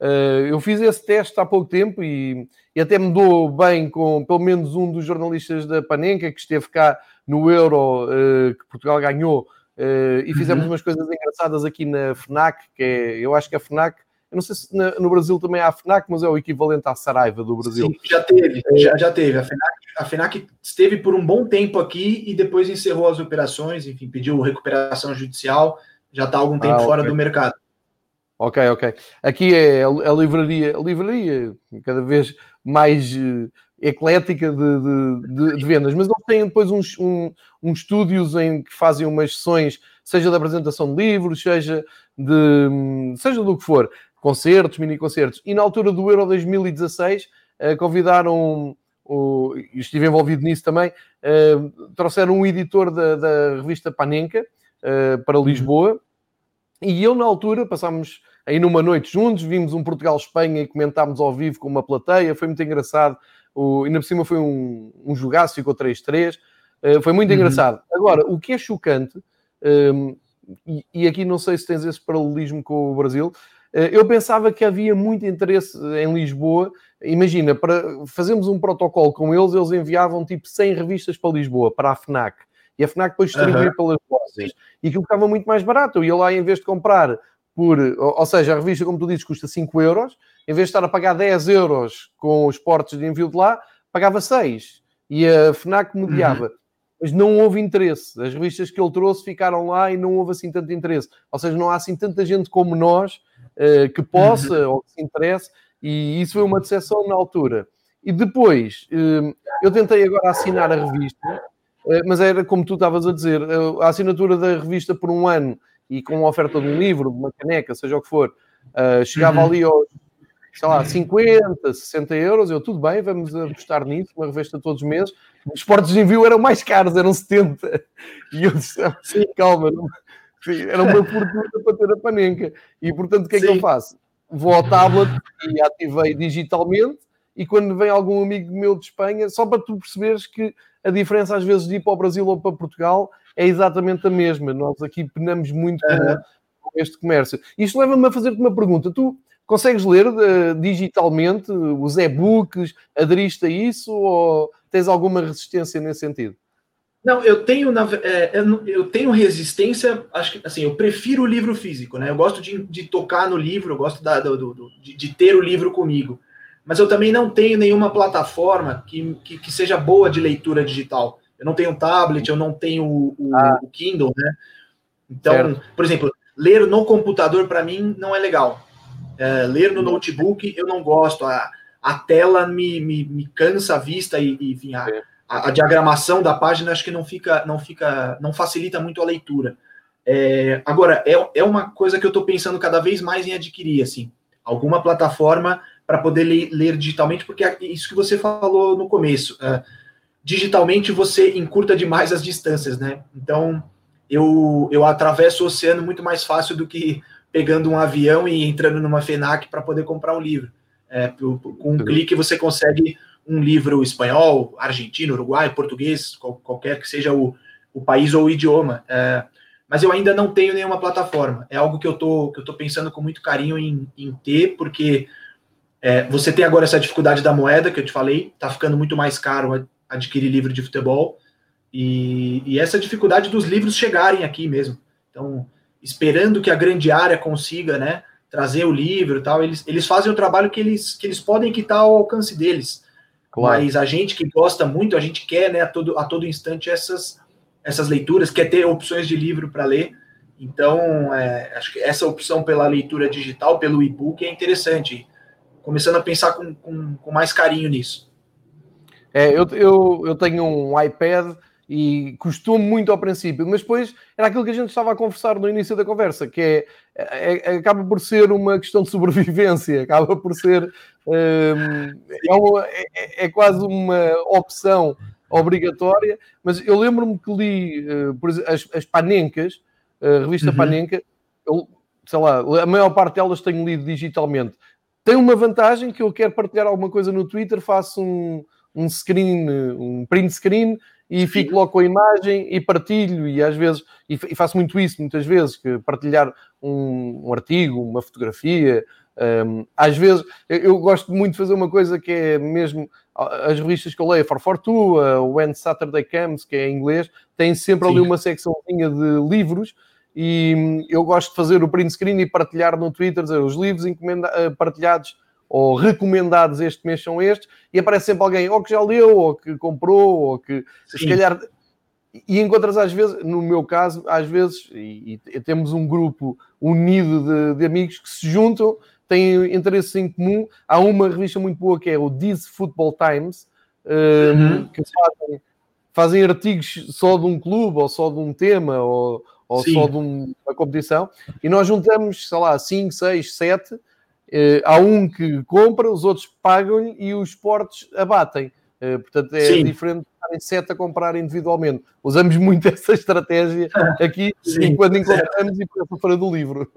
Uh, eu fiz esse teste há pouco tempo e, e, até me dou bem com pelo menos um dos jornalistas da Panenca que esteve cá no Euro uh, que Portugal ganhou uh, e fizemos uhum. umas coisas engraçadas aqui na FNAC, que é, eu acho que a FNAC eu não sei se na, no Brasil também há a FNAC, mas é o equivalente à Saraiva do Brasil. Sim, já teve, já, já teve. A FNAC, a FNAC esteve por um bom tempo aqui e depois encerrou as operações, enfim, pediu recuperação judicial, já está há algum tempo ah, fora do mercado. Ok, ok. Aqui é a, livraria, a livraria cada vez mais uh, eclética de, de, de, vendas, mas eles têm depois uns, um, uns estúdios em que fazem umas sessões, seja de apresentação de livros, seja de seja do que for, concertos, mini concertos. E na altura do Euro 2016 uh, convidaram, o, estive envolvido nisso também, uh, trouxeram um editor da, da revista Panenka uh, para uhum. Lisboa. E eu, na altura, passámos aí numa noite juntos, vimos um Portugal-Espanha e comentámos ao vivo com uma plateia, foi muito engraçado. O, ainda por cima foi um, um jogaço, ficou 3-3. Uh, foi muito uhum. engraçado. Agora, o que é chocante, um, e, e, aqui não sei se tens esse paralelismo com o Brasil, eh, eu pensava que havia muito interesse em Lisboa. Imagina, para fazermos um protocolo com eles, eles enviavam tipo 100 revistas para Lisboa, para a FNAC. E a FNAC depois distribuía uhum. pelas lojas. E aquilo ficava muito mais barato. Eu ia lá, em vez de comprar por... Ou seja, a revista, como tu dizes, custa 5 euros. Em vez de estar a pagar 10 euros com os portos de envio de lá, pagava 6. E a FNAC mediava. Uhum. Mas não houve interesse. As revistas que ele trouxe ficaram lá e não houve assim tanto interesse. Ou seja, não há assim tanta gente como nós uh, que possa uhum. ou que se interesse, e isso foi uma decepção na altura. E depois, uh, eu tentei agora assinar a revista, mas era como tu estavas a dizer, a assinatura da revista por um ano e com a oferta de um livro, de uma caneca, seja o que for, chegava uhum. ali aos sei lá, 50, 60 euros, eu tudo bem, vamos apostar nisso, uma revista todos os meses. Os portos de envio eram mais caros, eram 70. E eu disse, ah, calma, não, era uma fortuna para ter a panenca. E portanto, o que é Sim. que eu faço? Vou ao tablet e ativei digitalmente. E quando vem algum amigo meu de Espanha, só para tu perceberes que a diferença às vezes de ir para o Brasil ou para Portugal é exatamente a mesma. Nós aqui penamos muito uhum. com, este comércio. Isto leva-me a fazer-te uma pergunta. Tu consegues ler uh, digitalmente os e-books? Aderiste a isso ou tens alguma resistência nesse sentido? Não, eu tenho, é, eu tenho resistência, acho que assim, eu prefiro o livro físico, né? Eu gosto de, de tocar no livro, eu gosto da, do, do, de, de, ter o livro comigo. Mas eu também não tenho nenhuma plataforma que, que, que seja boa de leitura digital. Eu não tenho tablet, eu não tenho o, o, ah. o Kindle, né? Então, certo. por exemplo, ler no computador para mim não é legal. É, ler no notebook eu não gosto. A, a tela me, me, me cansa a vista e, e enfim, a, a, a, diagramação da página acho que não fica, não fica, não facilita muito a leitura. É, agora, é, é uma coisa que eu estou pensando cada vez mais em adquirir, assim, alguma plataforma para poder ler, ler, digitalmente, porque é isso que você falou no começo. É, digitalmente você encurta demais as distâncias, né? Então, eu, eu atravesso o oceano muito mais fácil do que pegando um avião e entrando numa FENAC para poder comprar um livro. É, com um clique você consegue um livro espanhol, argentino, uruguai, português, qual, qualquer que seja o, o país ou o idioma. É, mas eu ainda não tenho nenhuma plataforma. É algo que eu tô, que eu tô pensando com muito carinho em, em ter, porque é, você tem agora essa dificuldade da moeda que eu te falei, tá ficando muito mais caro adquirir livro de futebol, e, e essa dificuldade dos livros chegarem aqui mesmo. Então, esperando que a grande área consiga, né, trazer o livro e tal, eles, eles fazem o trabalho que eles, que eles podem quitar ao alcance deles. Claro. Mas a gente que gosta muito, a gente quer né, a, todo, a todo instante essas, essas leituras, quer ter opções de livro para ler. Então, é, acho que essa opção pela leitura digital, pelo e-book, é interessante. Começando a pensar com, com, com mais carinho nisso. É, eu, eu, eu tenho um iPad e custou muito ao princípio, mas depois era aquilo que a gente estava a conversar no início da conversa, que é, é, é acaba por ser uma questão de sobrevivência, acaba por ser hum, é, uma, é, é, quase uma opção obrigatória, mas eu lembro-me que li uh, por exemplo, as, as Panencas, a revista uhum. Panenka, eu, sei lá, a maior parte delas tenho lido digitalmente. Tem uma vantagem que eu quero partilhar alguma coisa no Twitter, faço um, um screen, um print screen e fico logo com a imagem e partilho e às vezes e faço muito isso muitas vezes que partilhar um, um artigo uma fotografia um, às vezes eu, gosto muito de fazer uma coisa que é mesmo as revistas que eu leio For Fortu, uh, When Saturday Comes que é em inglês tem sempre Sim. ali uma secçãozinha de livros e hum, eu gosto de fazer o print screen e partilhar no Twitter dizer, os livros uh, partilhados ou recomendados este mês são estes, e aparece sempre alguém ou que já leu, ou que comprou, ou que Sim. se calhar. E encontras às vezes, no meu caso, às vezes, e, e temos um grupo unido de, de, amigos que se juntam, têm interesses em comum. Há uma revista muito boa que é o This Football Times, uhum. um, que fazem, fazem artigos só de um clube, ou só de um tema, ou, ou só de um, uma competição, e nós juntamos, sei lá, 5, 6, 7 Uh, há um que compra, os outros pagam-lhe e os portos abatem. Uh, portanto, é Sim. diferente de estarem sete a comprar individualmente. Usamos muito essa estratégia aqui Sim. quando encontramos e para fora do livro.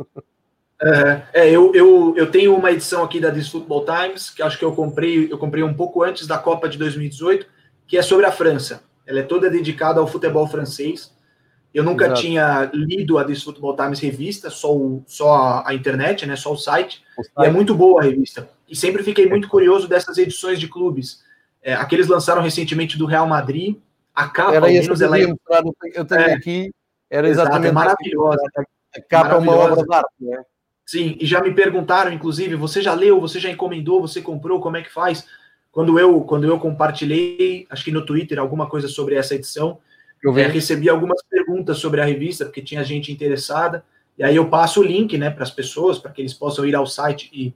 Uh, é, eu, eu, eu tenho uma edição aqui da This Football Times, que acho que eu comprei, eu comprei um pouco antes da Copa de 2018, que é sobre a França. Ela é toda dedicada ao futebol francês. Eu nunca Exato. tinha lido a This Football Times revista, só, o, só a, a, internet, né, só o site, o site, E é muito boa a revista. E sempre fiquei muito é. curioso dessas edições de clubes. É, aqueles lançaram recentemente do Real Madrid. A capa, era menos, ela é... Eu tenho é, aqui, era exatamente Exato, é maravilhosa. A capa é uma obra de arte, né? Sim, e já me perguntaram, inclusive, você já leu, você já encomendou, você comprou, como é que faz? Quando eu, quando eu compartilhei, acho que no Twitter, alguma coisa sobre essa edição, eu é, recebi algumas perguntas sobre a revista, porque tinha gente interessada, e aí eu passo o link né, para as pessoas, para que eles possam ir ao site e,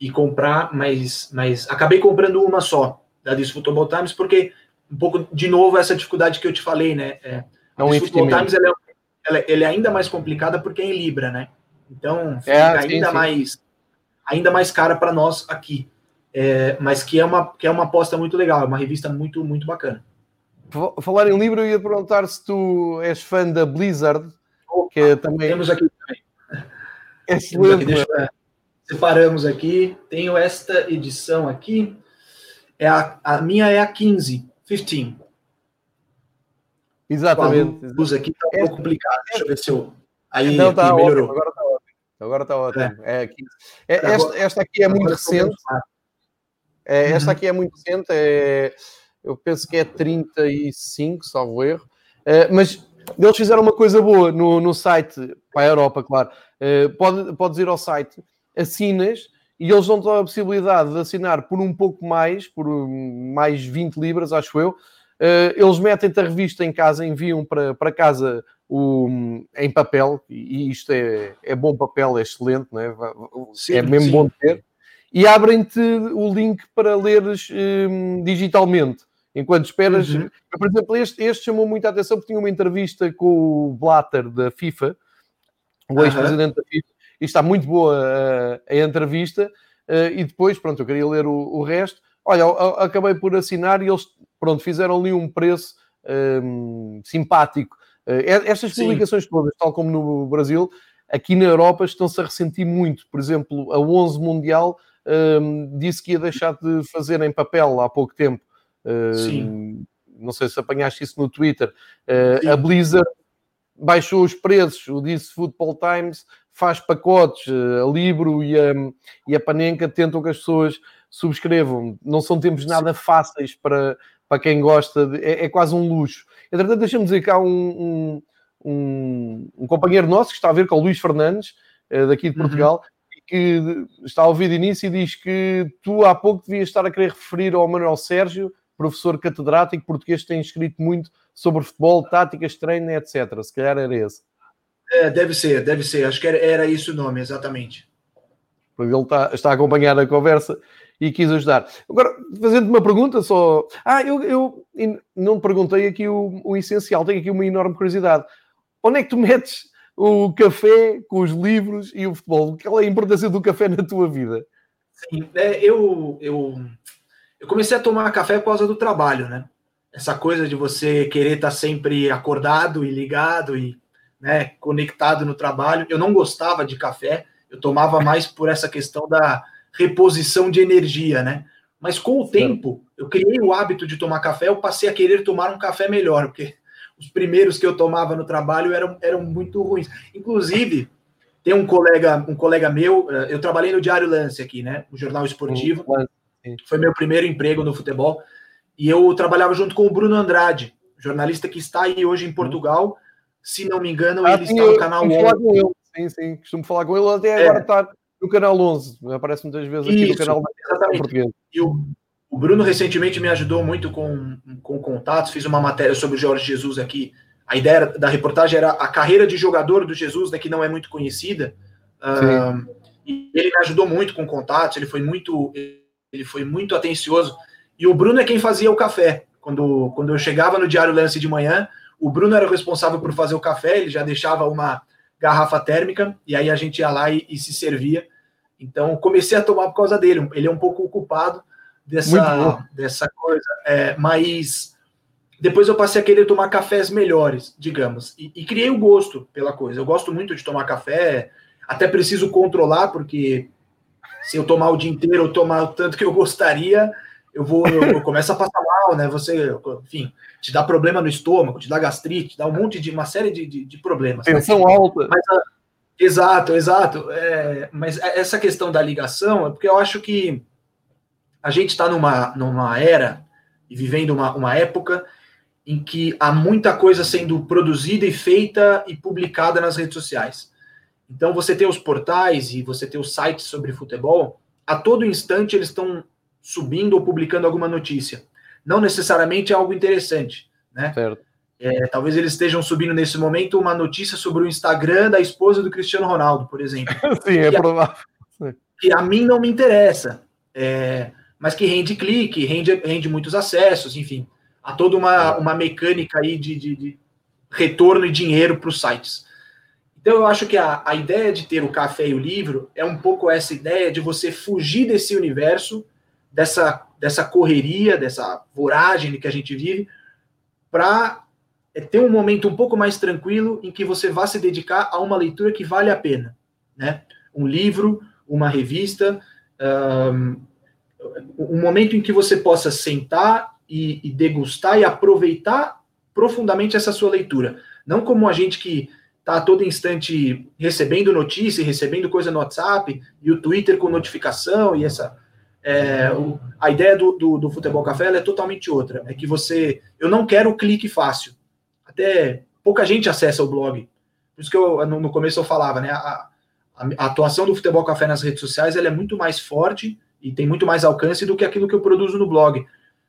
e comprar, mas, mas acabei comprando uma só, da Football Times, porque, um pouco, de novo, essa dificuldade que eu te falei, né? É, a é Football Times ela é, ela, ela é, ainda mais complicada porque é em Libra, né? Então, fica é, sim, ainda, sim. Mais, ainda mais cara para nós aqui. É, mas que é, uma, que é uma aposta muito legal, é uma revista muito, muito bacana. Falar em livro, eu ia perguntar se tu és fã da Blizzard, que é também. Temos aqui também. Excelente. Aqui, deixa, separamos aqui. Tenho esta edição aqui. É a, a minha é a 15, 15. Exatamente. A luz aqui está um pouco complicado. Deixa eu ver se eu. Aí Não, tá melhorou. Ótimo, agora está ótimo. Agora está ótimo. É. É, é esta, esta, aqui é muito recente. É, esta uhum. aqui é muito recente. É eu penso que é 35, salvo erro, uh, mas eles fizeram uma coisa boa no, no site, para a Europa, claro. Uh, pode, podes ir ao site, assinas e eles dão-te a possibilidade de assinar por um pouco mais, por mais 20 libras, acho eu. Uh, eles metem-te a revista em casa, enviam para, para casa o, em papel, e isto é, é bom papel, é excelente, não é? Sim, é mesmo sim. bom de ter. E abrem-te o link para leres um, digitalmente. Enquanto esperas. Uhum. Por exemplo, este, este chamou muita atenção porque tinha uma entrevista com o Blatter da FIFA, o ex-presidente uhum. da FIFA, e está muito boa a, a entrevista. Uh, e depois, pronto, eu queria ler o, o resto. Olha, eu, eu, acabei por assinar e eles, pronto, fizeram ali um preço um, simpático. Uh, estas Sim. publicações todas, tal como no Brasil, aqui na Europa estão-se a ressentir muito. Por exemplo, a 11 Mundial um, disse que ia deixar de fazer em papel há pouco tempo. Sim. Não sei se apanhaste isso no Twitter. Uh, a Blizzard baixou os preços, o Disse Football Times faz pacotes, a Libro e a, e a Panenka tentam que as pessoas subscrevam. Não são tempos nada fáceis para, para quem gosta, de, é, é, quase um luxo. Entretanto, deixa-me dizer que há um, um, um, um, companheiro nosso que está a ver com o Luís Fernandes, daqui de uhum. Portugal, uhum. que está a ouvir de início e diz que tu há pouco devias estar a querer referir ao Manuel Sérgio, professor catedrático português que tem escrito muito sobre futebol, táticas, treino, etc. Se calhar era esse. É, deve ser, deve ser. Acho que era, era isso o nome, exatamente. Porque ele está, está a acompanhar a conversa e quis ajudar. Agora, fazendo uma pergunta só. Ah, eu, eu não perguntei aqui o, o essencial, tenho aqui uma enorme curiosidade. Onde é que tu metes o café com os livros e o futebol? Qual é a importância do café na tua vida? Sim, é, eu, eu, eu comecei a tomar café por causa do trabalho, né? Essa coisa de você querer estar sempre acordado e ligado e né, conectado no trabalho. Eu não gostava de café, eu tomava mais por essa questão da reposição de energia, né? Mas com o tempo, eu criei o hábito de tomar café, eu passei a querer tomar um café melhor, porque os primeiros que eu tomava no trabalho eram, eram muito ruins. Inclusive, tem um colega, um colega meu, eh, eu trabalhei no Diário Lance aqui, né? O jornal esportivo. Foi meu primeiro emprego no futebol. E eu trabalhava junto com o Bruno Andrade, jornalista que está aí hoje em Portugal. Se não me engano, ah, ele sim, está no canal 11. Sim, sim, costumo falar com ele até é. agora está no canal 11. Aparece muitas vezes aqui Isso, no canal exatamente. português. E o, o Bruno recentemente me ajudou muito com, com contatos, fiz uma matéria sobre o Jorge Jesus aqui. A ideia da reportagem era a carreira de jogador do Jesus, né, que não é muito conhecida. Uh, e ele me ajudou muito com contatos, ele foi muito, ele foi muito atencioso. E o Bruno é quem fazia o café. Quando, quando eu chegava no Diário Lance de manhã, o Bruno era o responsável por fazer o café, ele já deixava uma garrafa térmica, e aí a gente ia lá e, e se servia. Então, comecei a tomar por causa dele. Ele é um pouco ocupado, dessa, dessa coisa. É, mas depois eu passei a querer tomar cafés melhores, digamos, e, e, criei o gosto pela coisa. Eu gosto muito de tomar café, até preciso controlar, porque se eu tomar o dia inteiro, ou tomar o tanto que eu gostaria, eu vou, eu, eu começo a passar mal, né? Você, enfim, te dá problema no estômago, te dá gastrite, te dá um monte de, uma série de, de, de problemas. Né? Tensão né? alta. Mas, exato, exato. É, mas essa questão da ligação é porque eu acho que a gente está numa, numa era e vivendo uma, uma época em que há muita coisa sendo produzida e feita e publicada nas redes sociais. Então você tem os portais e você tem os sites sobre futebol, a todo instante eles estão subindo ou publicando alguma notícia. Não necessariamente é algo interessante, né? Certo. É, talvez eles estejam subindo nesse momento uma notícia sobre o Instagram da esposa do Cristiano Ronaldo, por exemplo. Sim, é provável. que a mim não me interessa. É, mas que rende clique, rende, rende muitos acessos, enfim. Há toda uma, uma mecânica aí de, de, de retorno e dinheiro para os sites. Então, eu acho que a, a ideia de ter o café e o livro é um pouco essa ideia de você fugir desse universo, dessa, dessa correria, dessa voragem que a gente vive, para é, ter um momento um pouco mais tranquilo em que você vá se dedicar a uma leitura que vale a pena. Né? Um livro, uma revista, um, um momento em que você possa sentar e, e, degustar e aproveitar profundamente essa sua leitura. Não como a gente que está a todo instante recebendo notícia, recebendo coisa no WhatsApp, e o Twitter com notificação, e essa. É, o, a ideia do, do, do, Futebol Café é totalmente outra. É que você. Eu não quero o clique fácil. Até pouca gente acessa o blog. Por isso que eu, no, no começo eu falava, né? A, a, a, atuação do Futebol Café nas redes sociais ela é muito mais forte e tem muito mais alcance do que aquilo que eu produzo no blog.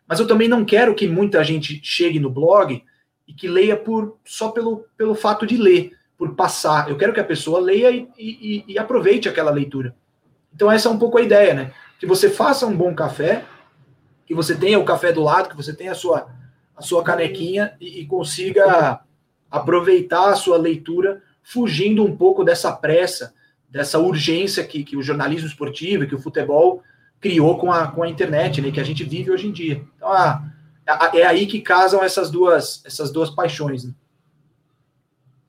Mas eu também não quero que muita gente chegue no blog e que leia por só pelo, pelo fato de ler, por passar. Eu quero que a pessoa leia e, e, e aproveite aquela leitura. Então essa é um pouco a ideia, né? Que você faça um bom café, que você tenha o café do lado, que você tenha a sua, a sua canequinha e, e consiga aproveitar a sua leitura, fugindo um pouco dessa pressa, dessa urgência que, que o jornalismo esportivo, que o futebol criou com a, com a internet, né, que a gente vive hoje em dia. Então, é aí que casam essas duas, essas duas paixões. Né?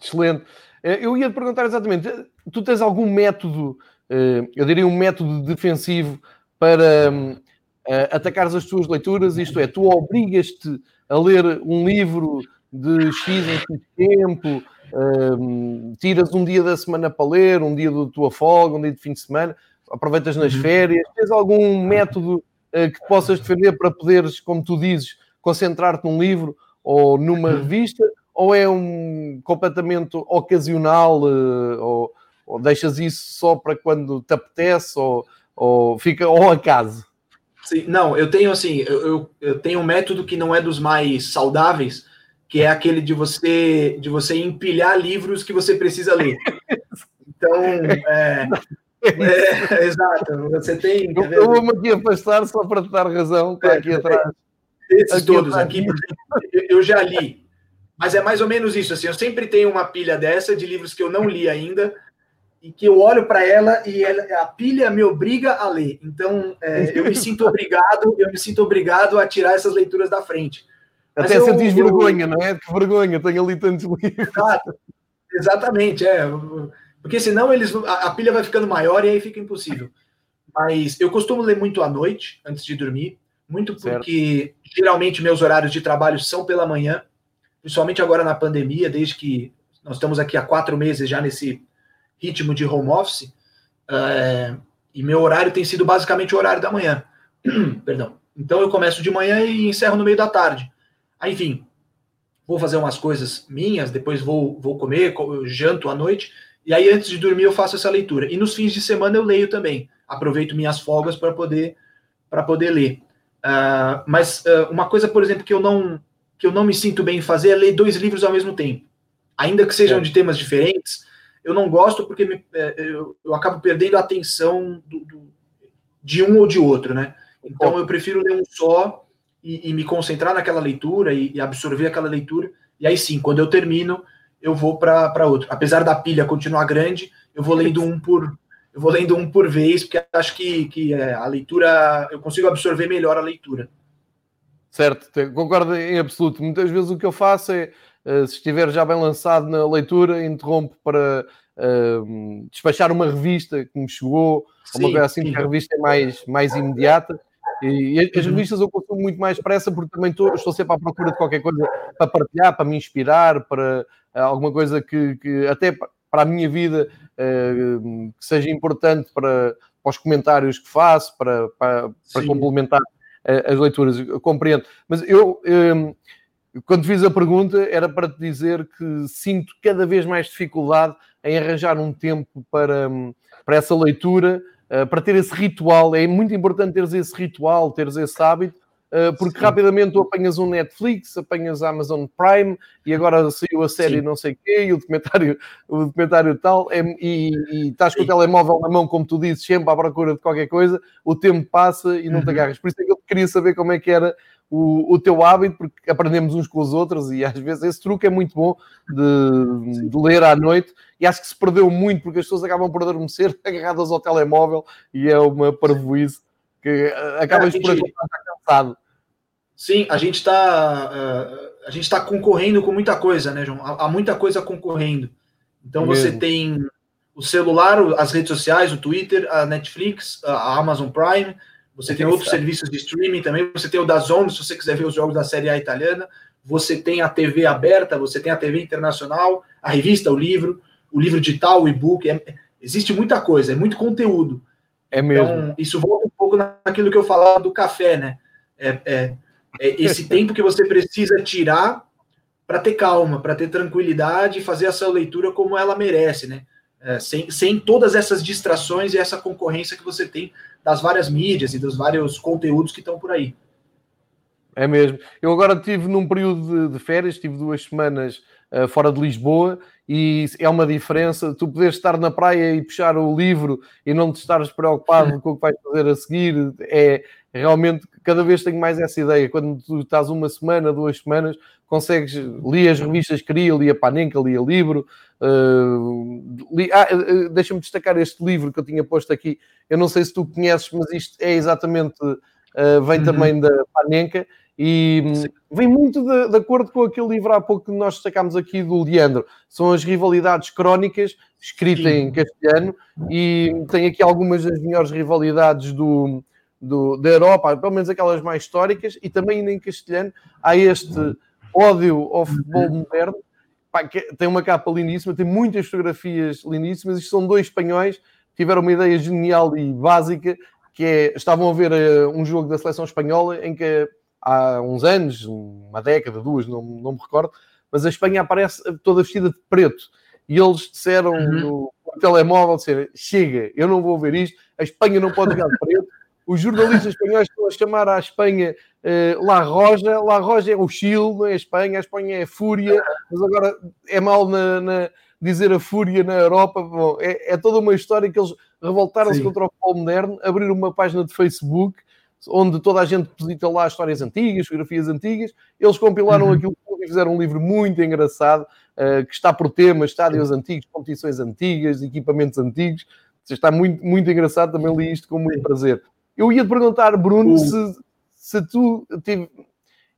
Excelente. Eh, eu ia te perguntar exatamente, tu tens algum método, eh, eu diria um método defensivo para eh, atacares as tuas leituras, isto é, tu obrigas-te a ler um livro de X em X tempo, tiras um dia da semana para ler, um dia da tua folga, um dia de fim de semana, aproveitas nas uhum. férias? Tens algum método que possas defender para poderes, como tu dizes, concentrar-te num livro ou numa uhum. revista? Ou é um completamente ocasional uh, ou, ou deixas isso só para quando te apetece ou, ou fica ao acaso? Sim, não, eu tenho assim, eu, eu, tenho um método que não é dos mais saudáveis, que é aquele de você de você empilhar livros que você precisa ler. Então, é, é, exato, você tem. Eu vou aqui afastar só para te dar razão, está aqui atrás. Esses aqui todos atrás. aqui, eu já li. Mas é mais ou menos isso, assim, eu sempre tenho uma pilha dessa de livros que eu não li ainda, e que eu olho para ela e ela, a pilha me obriga a ler. Então, é, eu me sinto obrigado, eu me sinto obrigado a tirar essas leituras da frente. Mas Até eu, sentis eu, vergonha, não é? Que vergonha, tenho ali tantos livros. Exato, exatamente, é. Porque senão eles, a, a pilha vai ficando maior e aí fica impossível. Mas eu costumo ler muito à noite, antes de dormir, muito porque certo. geralmente meus horários de trabalho são pela manhã, principalmente agora na pandemia, desde que nós estamos aqui há quatro meses já nesse ritmo de home office, é, e meu horário tem sido basicamente o horário da manhã. Perdão. Então eu começo de manhã e encerro no meio da tarde. Aí, enfim, vou fazer umas coisas minhas, depois vou, vou comer, janto à noite, e aí antes de dormir eu faço essa leitura. E nos fins de semana eu leio também. Aproveito minhas folgas para poder para poder ler. Uh, mas uh, uma coisa, por exemplo, que eu não que eu não me sinto bem em fazer é ler dois livros ao mesmo tempo. Ainda que sejam é. de temas diferentes, eu não gosto porque me, é, eu, eu, acabo perdendo a atenção do, do, de um ou de outro, né? Então eu prefiro ler um só e, e me concentrar naquela leitura e, e, absorver aquela leitura. E aí sim, quando eu termino, eu vou para outro. Apesar da pilha continuar grande, eu vou lendo um por eu vou lendo um por vez, porque acho que, que é, a leitura eu consigo absorver melhor a leitura. Certo, concordo em absoluto. Muitas vezes o que eu faço é eh, se estiver já bem lançado na leitura, interrompo para uh, despachar uma revista que me chegou, sim, uma coisa assim, sim. que a revista é mais, mais imediata. E, as uhum. revistas eu consumo muito mais pressa porque também estou, estou, sempre à procura de qualquer coisa para partilhar, para me inspirar, para uh, alguma coisa que, que, até para a minha vida uh, que seja importante para, para, os comentários que faço, para, para, para complementar as leituras. Eu compreendo. Mas eu quando fiz a pergunta, era para te dizer que sinto cada vez mais dificuldade em arranjar um tempo para, para essa leitura, eh, para ter esse ritual. É muito importante teres esse ritual, teres esse hábito, porque Sim. rapidamente tu apanhas um Netflix, apanhas a Amazon Prime e agora saiu a série Sim. não sei o quê e o documentário, o documentário tal, é, e, e, estás com o telemóvel na mão, como tu dizes, sempre à procura de qualquer coisa, o tempo passa e não uhum. te agarras. Por isso é que eu queria saber como é que era o, o teu hábito, porque aprendemos uns com os outros e às vezes esse truque é muito bom de, de ler à noite e acho que se perdeu muito porque as pessoas acabam por adormecer agarradas ao telemóvel e é uma parvoíce que eh, acabas é, por Sim, a gente está uh, a gente está concorrendo com muita coisa, né, João? Há, muita coisa concorrendo. Então você tem o celular, as redes sociais, o Twitter, a Netflix, a Amazon Prime, você tem outros serviços de streaming também. Você tem o da Zone, se você quiser ver os jogos da Série A italiana. Você tem a TV aberta, você tem a TV internacional, a revista, o livro, o livro digital, o e-book. É, existe muita coisa, é muito conteúdo. É mesmo. Então, isso volta um pouco naquilo que eu falava do café, né? É, é, é esse tempo que você precisa tirar para ter calma, para ter tranquilidade e fazer essa leitura como ela merece, né? É, sem, sem todas essas distrações e essa concorrência que você tem das várias mídias e dos vários conteúdos que estão por aí. É mesmo. Eu agora estive num período de, de férias, tive duas semanas uh, fora de Lisboa e é uma diferença. Tu poderes estar na praia e puxar o livro e não te estares preocupado com o que vais fazer a seguir. É realmente, cada vez tenho mais essa ideia. Quando tu estás uma semana, duas semanas, consegues ler as revistas que lia, lia Panenka, lia livro. Uh, li, ah, uh, Deixa-me destacar este livro que eu tinha posto aqui. Eu não sei se tu conheces, mas isto é exatamente. Uh, vem uhum. também da Panenka e Sim. vem muito de, de, acordo com aquele livro há pouco que nós destacámos aqui do Leandro. São as rivalidades crónicas, escrita Sim. em castelhano, e tem aqui algumas das melhores rivalidades do, do, da Europa, pelo menos aquelas mais históricas, e também em castelhano há este ódio ao futebol moderno. Pá, tem uma capa lindíssima, tem muitas fotografias lindíssimas. Isto são dois espanhóis que tiveram uma ideia genial e básica, que é, estavam a ver uh, um jogo da seleção espanhola em que há uns anos, uma década, duas, não, não me recordo, mas a Espanha aparece toda vestida de preto. E eles disseram uhum. no o telemóvel, dizer, chega, eu não vou ver isto, a Espanha não pode jogar de preto. Os jornalistas espanhóis estão a chamar à Espanha uh, La Roja, La Roja é o Chile, não é a Espanha, a Espanha é a Fúria, mas agora é mal na, na dizer a Fúria na Europa. Bom, é, é toda uma história que eles revoltaram-se contra o futebol moderno, abriram uma página de Facebook onde toda a gente deposita lá histórias antigas, fotografias antigas. Eles compilaram uhum. aquilo e fizeram um livro muito engraçado, uh, que está por temas, estádios antigos, competições antigas, equipamentos antigos. Está muito, muito engraçado, também li isto com muito prazer. Eu ia te perguntar, Bruno, uh. se, se tu tive...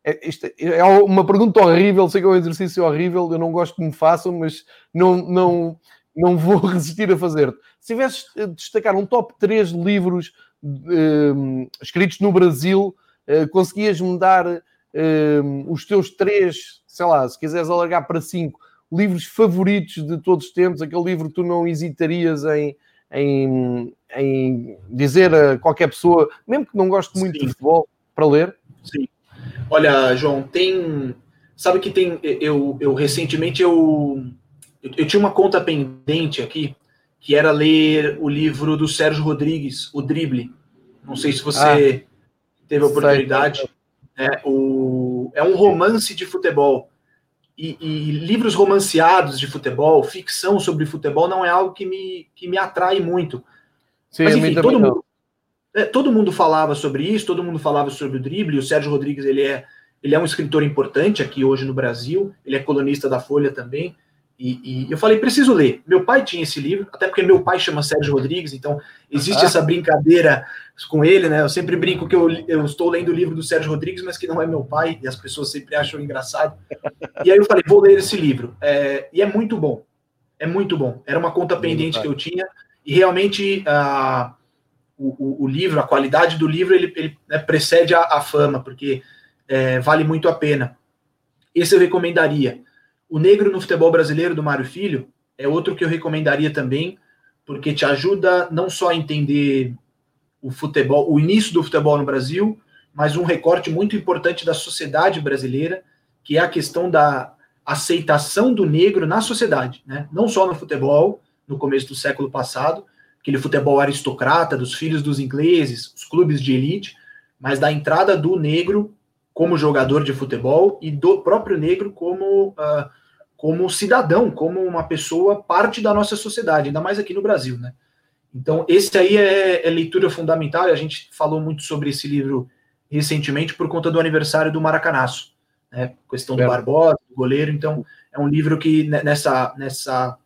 É, isto é uma pergunta horrível, sei que é um exercício horrível, eu não gosto que me façam, mas não, não, não vou resistir a fazer. Se tivesses de destacar um top 3 livros uh, escritos no Brasil, uh, conseguias-me dar uh, os teus três, sei lá, se quiseres alargar para cinco, livros favoritos de todos os tempos, aquele livro que tu não hesitarias em, em, em dizer a qualquer pessoa, mesmo que não goste muito Sim. de futebol, para ler? Sim. Olha, João, tem. Sabe que tem. Eu, eu recentemente eu, eu, eu tinha uma conta pendente aqui que era ler o livro do Sérgio Rodrigues, O Drible. Não sei se você ah, teve a oportunidade. É, o, é um romance de futebol. E, e, livros romanceados de futebol, ficção sobre futebol, não é algo que me, que me atrai muito. Sim, Mas, enfim, todo mundo, é, todo mundo falava sobre isso, todo mundo falava sobre o drible. O Sérgio Rodrigues ele é, ele é um escritor importante aqui hoje no Brasil, ele é colunista da Folha também. E, e, eu falei, preciso ler. Meu pai tinha esse livro, até porque meu pai chama Sérgio Rodrigues, então existe ah. essa brincadeira com ele, né? Eu sempre brinco que eu, eu estou lendo o livro do Sérgio Rodrigues, mas que não é meu pai, e as pessoas sempre acham engraçado. E aí eu falei, vou ler esse livro. É, e é muito bom. É muito bom. Era uma conta pendente que eu tinha, e realmente o, o, o, livro, a qualidade do livro, ele, ele né, precede a, a, fama, porque é, vale muito a pena. Esse eu recomendaria. O Negro no Futebol Brasileiro, do Mário Filho, é outro que eu recomendaria também, porque te ajuda não só a entender o futebol, o início do futebol no Brasil, mas um recorte muito importante da sociedade brasileira, que é a questão da aceitação do negro na sociedade, né? Não só no futebol, no começo do século passado, aquele futebol aristocrata dos filhos dos ingleses, os clubes de elite, mas da entrada do negro como jogador de futebol e do próprio negro como uh, como cidadão, como uma pessoa parte da nossa sociedade, ainda mais aqui no Brasil, né? Então, esse aí é, é leitura fundamental, e a gente falou muito sobre esse livro recentemente por conta do aniversário do Maracanaço, né? Questão do é. Barbosa, do goleiro, então é um livro que nessa, nessa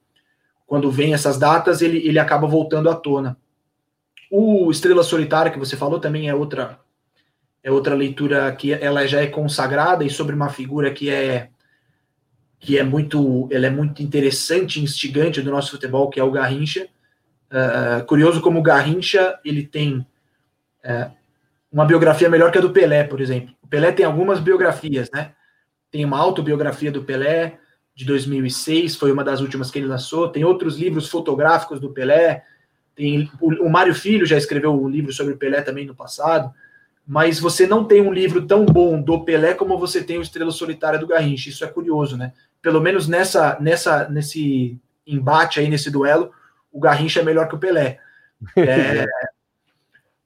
quando vem essas datas, ele, ele acaba voltando à tona. O Estrela Solitária, que você falou, também é outra é outra leitura que ela já é consagrada e sobre uma figura que é que é muito, ela é muito interessante, instigante do nosso futebol, que é o Garrincha. Uh, curioso como o Garrincha ele tem uh, uma biografia melhor que a do Pelé, por exemplo. O Pelé tem algumas biografias, né? Tem uma autobiografia do Pelé de 2006, foi uma das últimas que ele lançou. Tem outros livros fotográficos do Pelé. Tem o, o Mário Filho já escreveu um livro sobre o Pelé também no passado mas você não tem um livro tão bom do Pelé como você tem o Estrela Solitária do Garrincha. Isso é curioso, né? Pelo menos nessa, nessa, nesse embate aí, nesse duelo, o Garrincha é melhor que o Pelé. É,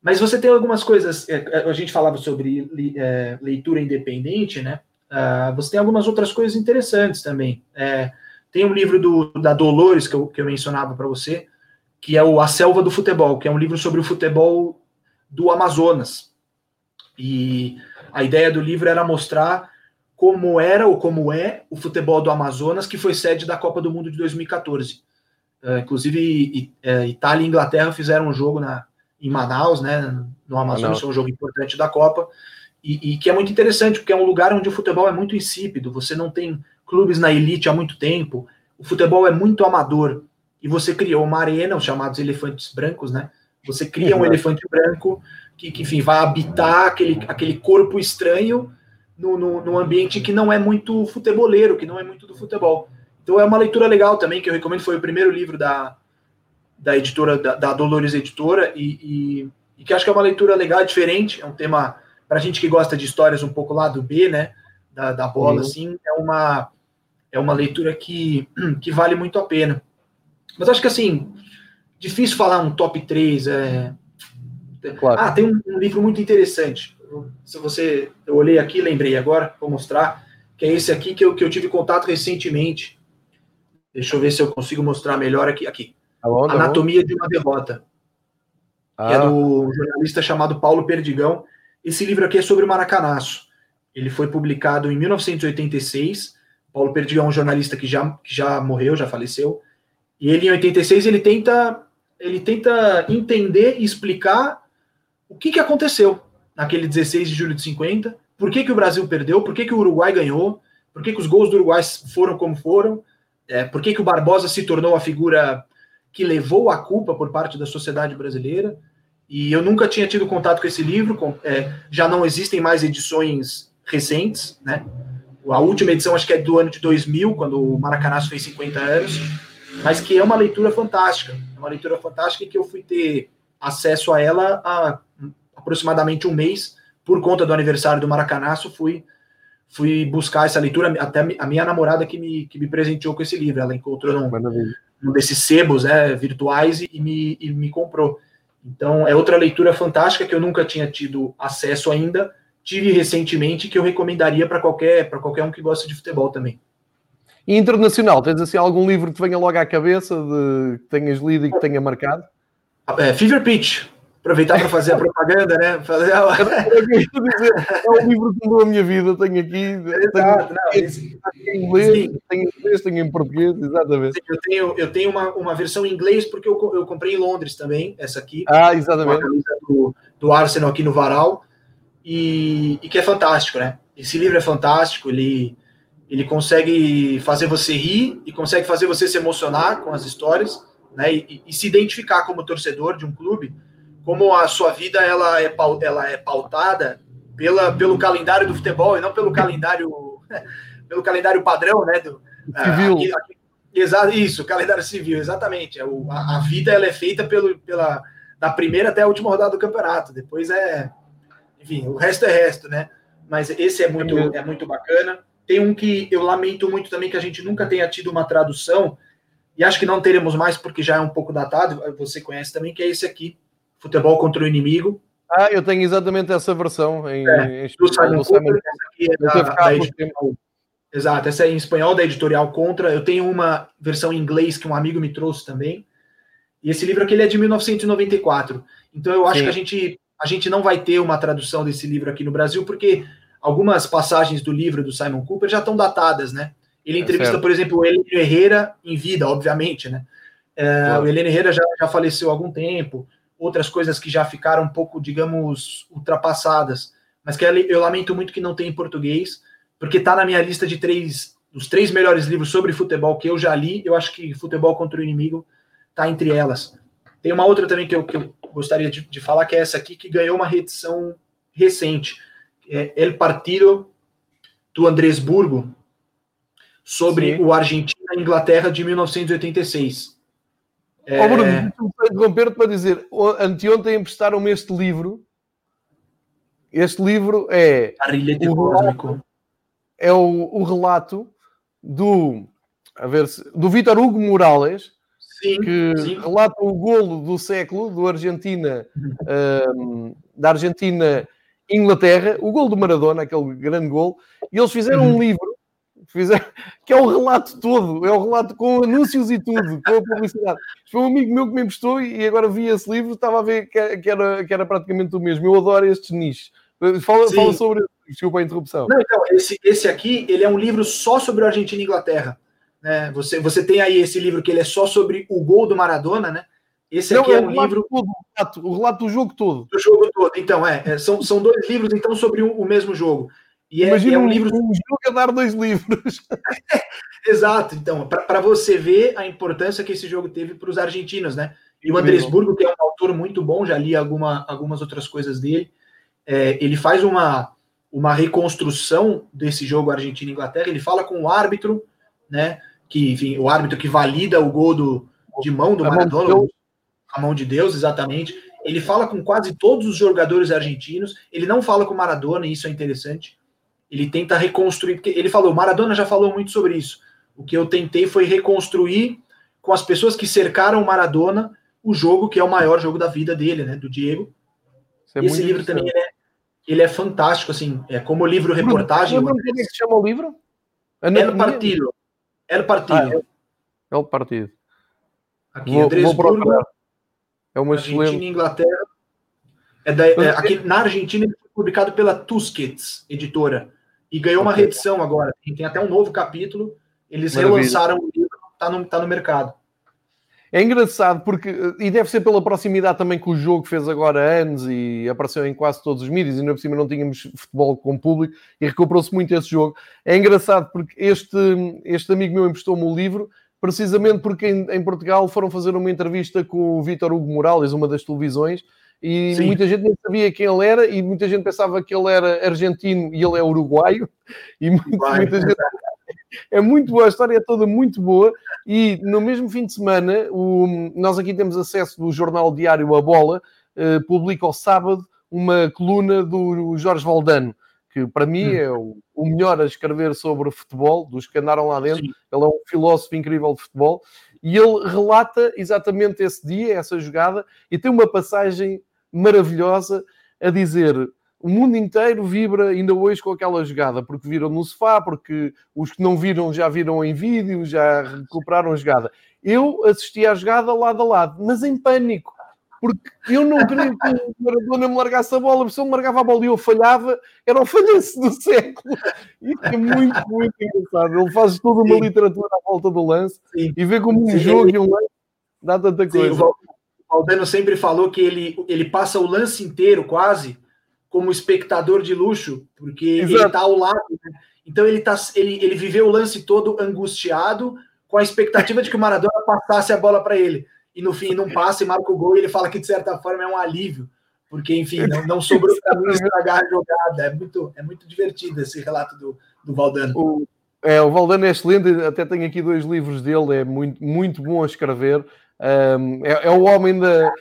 mas você tem algumas coisas, é, é, a gente falava sobre é, leitura independente, né? Uh, você tem algumas outras coisas interessantes também. É, tem um livro do, da Dolores que eu, que eu mencionava para você, que é o A Selva do Futebol, que é um livro sobre o futebol do Amazonas. E a ideia do livro era mostrar como era ou como é o futebol do Amazonas, que foi sede da Copa do Mundo de 2014. Uh, inclusive, uh, Itália e Inglaterra fizeram um jogo na, em Manaus, né, no Amazonas, foi um jogo importante da Copa, e, e, que é muito interessante, porque é um lugar onde o futebol é muito insípido, você não tem clubes na elite há muito tempo, o futebol é muito amador, e você criou uma arena, os chamados elefantes brancos, né, você cria um elefante branco que, que, enfim, vai habitar aquele, aquele corpo estranho no, no, no, ambiente que não é muito futeboleiro, que não é muito do futebol. Então é uma leitura legal também, que eu recomendo, foi o primeiro livro da, da editora, da, da Dolores Editora, e, e, e, que acho que é uma leitura legal, diferente, é um tema, para gente que gosta de histórias um pouco lá do B, né, da, da bola, uhum. assim, é uma, é uma leitura que, que vale muito a pena. Mas acho que assim, difícil falar um top 3. É... Claro. Ah, tem um, um, livro muito interessante. Se você. Eu olhei aqui, lembrei agora, vou mostrar, que é esse aqui que eu, que eu tive contato recentemente. Deixa eu ver se eu consigo mostrar melhor aqui. aqui. Tá tá Anatomia de uma Derrota. Ah. é do jornalista chamado Paulo Perdigão. Esse livro aqui é sobre o Maracanaço. Ele foi publicado em 1986. Paulo Perdigão é um jornalista que já, que já morreu, já faleceu. E ele, em 86, ele tenta, ele tenta entender e explicar o que, que aconteceu naquele 16 de julho de 50, por que, que o Brasil perdeu, por que, que o Uruguai ganhou, por que, que os gols do Uruguai foram como foram, é, por que, que o Barbosa se tornou a figura que levou a culpa por parte da sociedade brasileira. E eu nunca tinha tido contato com esse livro, com, é, já não existem mais edições recentes, né? A última edição acho que é do ano de 2000, quando o Maracanã fez 50 anos mas que é uma leitura fantástica. É uma leitura fantástica que eu fui ter acesso a ela há aproximadamente um mês, por conta do aniversário do Maracanaço, fui fui buscar essa leitura, até a minha namorada que me, que me presenteou com esse livro, ela encontrou num, num desses sebos né, virtuais e, e, me, e me comprou. Então, é outra leitura fantástica que eu nunca tinha tido acesso ainda, tive recentemente, que eu recomendaria para qualquer, qualquer um que gosta de futebol também. E internacional, tens assim algum livro que venha logo à cabeça, de, que tenhas lido e que tenha marcado? É, Fever Pitch. Aproveitar para fazer a propaganda, né? Fazer a... é um livro que mudou a minha vida, tenho aqui. Exato, tenho, em inglês, Sim. tenho em inglês, tenho em português, exatamente. Eu tenho, eu tenho uma, uma versão em inglês porque eu, eu comprei em Londres também, essa aqui. Ah, exatamente. Do, do Arsenal aqui no Varal. E, e que é fantástico, né? Esse livro é fantástico, ele ele consegue fazer você rir e consegue fazer você se emocionar com as histórias, né? E, e, se identificar como torcedor de um clube, como a sua vida ela é, ela é pautada pela, pelo calendário do futebol e não pelo calendário pelo calendário padrão, né? Do, civil. Aqui, aqui, exato, isso, calendário civil, exatamente. É a, a, vida ela é feita pelo, pela da primeira até a última rodada do campeonato. Depois é, enfim, o resto é resto, né? Mas esse é muito, é muito bacana. Tem um que eu lamento muito também que a gente nunca tenha tido uma tradução, e acho que não teremos mais porque já é um pouco datado, você conhece também, que é esse aqui, Futebol contra o Inimigo. Ah, eu tenho exatamente essa versão em, é, em do Simon Cooper, essa aqui é da, da editorial, Exato, essa é em espanhol da editorial Contra. Eu tenho uma versão em inglês que um amigo me trouxe também. E esse livro aqui ele é de 1994. Então eu acho Sim. que a gente, a gente não vai ter uma tradução desse livro aqui no Brasil, porque algumas passagens do livro do Simon Cooper já estão datadas, né? Ele é entrevista, é por exemplo, o Heleno Herrera em vida, obviamente, né? É, o Heleno Herrera já, já faleceu há algum tempo, outras coisas que já ficaram um pouco, digamos, ultrapassadas, mas que eu lamento muito que não tem em português, porque está na minha lista de três, dos três melhores livros sobre futebol que eu já li, eu acho que Futebol contra o Inimigo está entre elas. Tem uma outra também que eu, que eu gostaria de, de falar, que é essa aqui, que ganhou uma reedição recente, é, El Partido do Andrés Burgo sobre Sim. o Argentina e Inglaterra de 1986. É... Oh, Bruno, interromper-te para dizer, anteontem emprestaram-me este livro. Este livro é o relato, é o, o, relato do a ver se, do Vitor Hugo Morales, sim, que sim. relata o golo do século do Argentina um, da Argentina Inglaterra, o gol do Maradona, aquele grande gol, e eles fizeram um uhum. livro fizeram, que é o relato todo, é o relato com anúncios e tudo, com a publicidade. Foi um amigo meu que me emprestou e agora vi esse livro, estava a ver que era, que era praticamente o mesmo. Eu adoro estes nichos. Fala, fala sobre desculpa a interrupção. Não, então, esse, esse aqui, ele é um livro só sobre a Argentina e Inglaterra. Né? Você, você tem aí esse livro que ele é só sobre o gol do Maradona, né? Esse aqui é, é um livro. Todo, o, relato, o relato do jogo todo. Do jogo todo. Então, é, é são, são dois livros, então, sobre o, o mesmo jogo. E é, Imagina é, um, livro. Um jogo a dar dois livros. Exato, então, para você ver a importância que esse jogo teve para os argentinos, né? E o Andrés Burgo, que é um autor muito bom, já li alguma, algumas outras coisas dele, é, ele faz uma, uma reconstrução desse jogo Argentina-Inglaterra, ele fala com o árbitro, né? Que, enfim, o árbitro que valida o gol do, de mão do Maradona, a mão de Deus, exatamente. Ele fala com quase todos os jogadores argentinos. Ele não fala com Maradona, e isso é interessante. Ele tenta reconstruir, porque ele falou, Maradona já falou muito sobre isso. O que eu tentei foi reconstruir com as pessoas que cercaram o Maradona, o jogo que é o maior jogo da vida dele, né, do Diego. É esse livro também ele é, ele é, fantástico, assim, é como livro reportagem. Como é que se chama o livro? El Partido. El Partido. Ah, El Partido. Aqui, vou, Andrés vou é uma Argentina excelente... e Inglaterra. É da, é, aqui na Argentina ele foi publicado pela Tusquets, editora, e ganhou uma reedição agora. Tem, até um novo capítulo. Eles Maravilha. relançaram o livro, está no, tá no mercado. É engraçado porque, e deve ser pela proximidade também que o jogo fez agora anos e apareceu em quase todos os mídias, e ainda por cima não tínhamos futebol com público e recuperou-se muito esse jogo. É engraçado porque este, este amigo meu emprestou-me o livro precisamente porque em, em, Portugal foram fazer uma entrevista com o Vítor Hugo Morales, uma das televisões, e Sim. muita gente não sabia quem ele era, e muita gente pensava que ele era argentino e ele é uruguaio, e muito, muita gente... É muito boa, a história é toda muito boa, e no mesmo fim de semana, o, nós aqui temos acesso do jornal diário A Bola, uh, publica ao sábado uma coluna do Jorge Valdano, que para mim hum. é o, o, melhor a escrever sobre futebol, dos que andaram lá dentro. Sim. Ele é um filósofo incrível de futebol e ele relata exatamente esse dia, essa jogada, e tem uma passagem maravilhosa a dizer. O mundo inteiro vibra ainda hoje com aquela jogada, porque viram no sofá, porque os que não viram já viram em vídeo, já recuperaram a jogada. Eu assisti à jogada lado a lado, mas em pânico porque eu não queria que o Maradona me largasse a bola, porque se ele me largava a bola e eu falhava, era o falhanço do século. Isso é muito, muito engraçado. Ele faz toda uma Sim. literatura à volta do lance Sim. e vê como um Sim. jogo e um lance dá tanta coisa. o Valdano sempre falou que ele, ele passa o lance inteiro, quase, como espectador de luxo, porque Exato. ele está ao lado. Né? Então ele, tá, ele, ele viveu o lance todo angustiado, com a expectativa de que o Maradona passasse a bola para ele e no fim não passa e marca o gol e ele fala que de certa forma é um alívio, porque enfim, não, não sobrou para mim estragar a jogada. É muito, é muito divertido esse relato do, do Valdano. O, é, o Valdano é excelente, até tenho aqui dois livros dele, é muito, muito bom a escrever. Um, é, é, o homem da.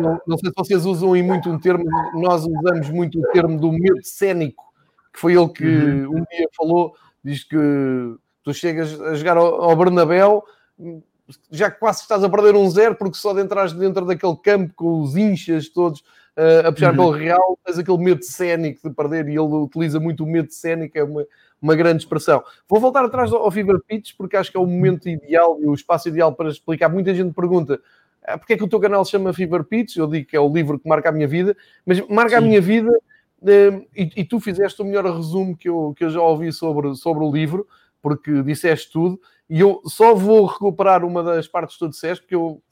Não, não, sei se vocês usam aí muito um termo, nós usamos muito o termo do medo cénico, que foi ele que uhum. um dia falou, diz que tu chegas a jogar ao, ao Bernabéu já quase estás a perder um zero, porque só de entrar dentro daquele campo com os inchas todos uh, a puxar uhum. pelo real, tens aquele medo cénico de perder, e ele utiliza muito o medo cénico, é uma, uma grande expressão. Vou voltar atrás ao Fever Pitch, porque acho que é o momento ideal e o espaço ideal para explicar. Muita gente pergunta ah, porque é que o teu canal se chama Fever Pitch? Eu digo que é o livro que marca a minha vida, mas marca Sim. a minha vida uh, e, e, tu fizeste o melhor resumo que eu, que eu já ouvi sobre, sobre o livro, porque disseste tudo. E eu só vou recuperar uma das partes que tu disseste, porque eu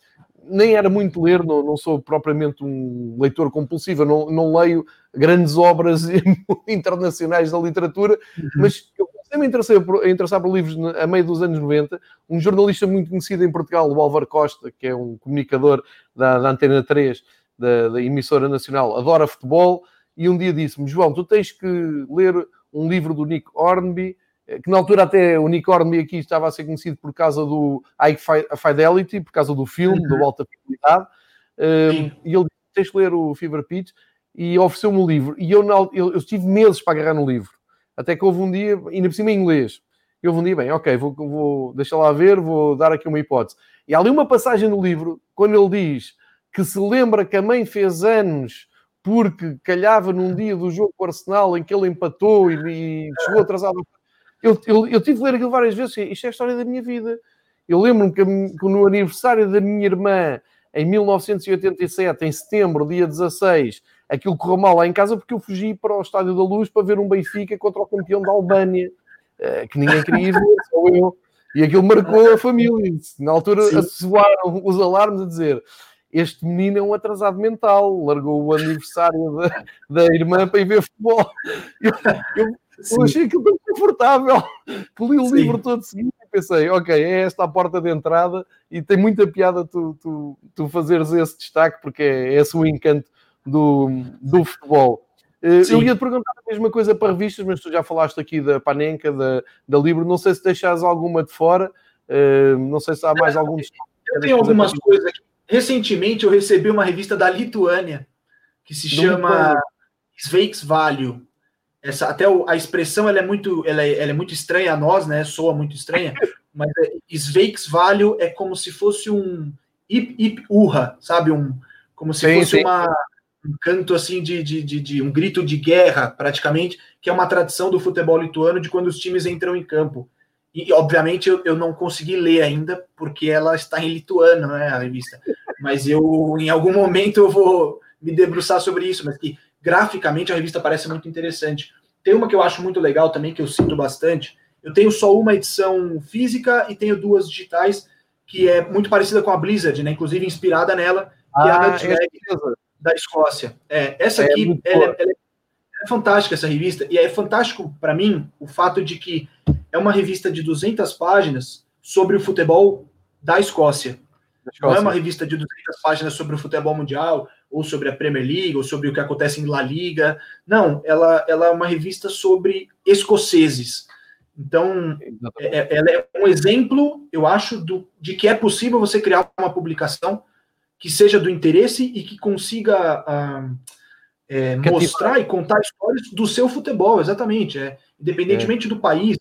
nem era muito ler, não, não sou propriamente um leitor compulsivo, não, não leio grandes obras internacionais da literatura, uhum. mas eu comecei-me a interessar, por, a interessar por livros a meio dos anos 90. Um jornalista muito conhecido em Portugal, o Álvaro Costa, que é um comunicador da, da Antena 3, da, da emissora nacional, adora futebol, e um dia disse-me: João, tu tens que ler um livro do Nick Hornby que na altura até o Hornby aqui estava a ser conhecido por causa do High Fidelity, por causa do filme, uhum. do Alta Fidelidade, um, e ele disse, tens de ler o Fever Pitch, e ofereceu-me o livro, e eu, eu, eu, tive meses para agarrar no livro, até que houve um dia, ainda por cima em inglês, e houve um dia, bem, ok, vou, vou deixar lá ver, vou dar aqui uma hipótese. E há ali uma passagem no livro, quando ele diz que se lembra que a mãe fez anos porque calhava num dia do jogo com o Arsenal em que ele empatou e, e chegou atrasado eu, eu, eu tive de ler aquilo várias vezes. Isto é a história da minha vida. Eu lembro-me que, que no aniversário da minha irmã, em 1987, em setembro, dia 16, aquilo correu mal lá em casa porque eu fugi para o Estádio da Luz para ver um Benfica contra o campeão da Albânia, eh, que ninguém queria ver, só eu. E aquilo marcou a família. Na altura soaram os alarmes a dizer este menino é um atrasado mental, largou o aniversário da, da irmã para ir ver futebol. Eu, eu, eu achei aquilo tão confortável que li o Sim. livro todo seguido e pensei, ok, é esta a porta de entrada e tem muita piada tu, tu, tu fazeres esse destaque porque é, esse o encanto do, do futebol. Eh, Sim. Eu ia te perguntar a mesma coisa para revistas, mas tu já falaste aqui da Panenka, da, da Libro. Não sei se deixas alguma de fora, uh, não sei se há mais algum. Eu tenho algumas coisas aqui. Recentemente eu recebi uma revista da Lituânia que se chama Sveiks Value essa até o, a expressão ela é muito ela é, ela é, muito estranha a nós, né? Soa muito estranha, mas é, Sveiksvalio é como se fosse um hip hip urra, sabe? Um, como se sim, fosse sim. uma, um canto assim de, de, de, de, um grito de guerra, praticamente, que é uma tradição do futebol lituano de quando os times entram em campo. E, obviamente, eu, eu não consegui ler ainda, porque ela está em lituano, né, a revista. Mas eu, em algum momento, eu vou me debruçar sobre isso, mas que graficamente a revista parece muito interessante. Tem uma que eu acho muito legal também, que eu sinto bastante. Eu tenho só uma edição física e tenho duas digitais, que é muito parecida com a Blizzard, né? Inclusive inspirada nela, que ah, é a Nutmeg é da Escócia. É, essa é aqui, ela, ela é fantástica, essa revista, e é fantástico para mim o fato de que é uma revista de 200 páginas sobre o futebol da Escócia. Não é uma revista de 200 páginas sobre o futebol mundial, ou sobre a Premier League, ou sobre o que acontece em La Liga. Não, ela, ela é uma revista sobre escoceses. Então, é, ela é um exemplo, eu acho, do, de que é possível você criar uma publicação que seja do interesse e que consiga uh, é, mostrar e contar histórias do seu futebol, exatamente. É, independentemente é. do país,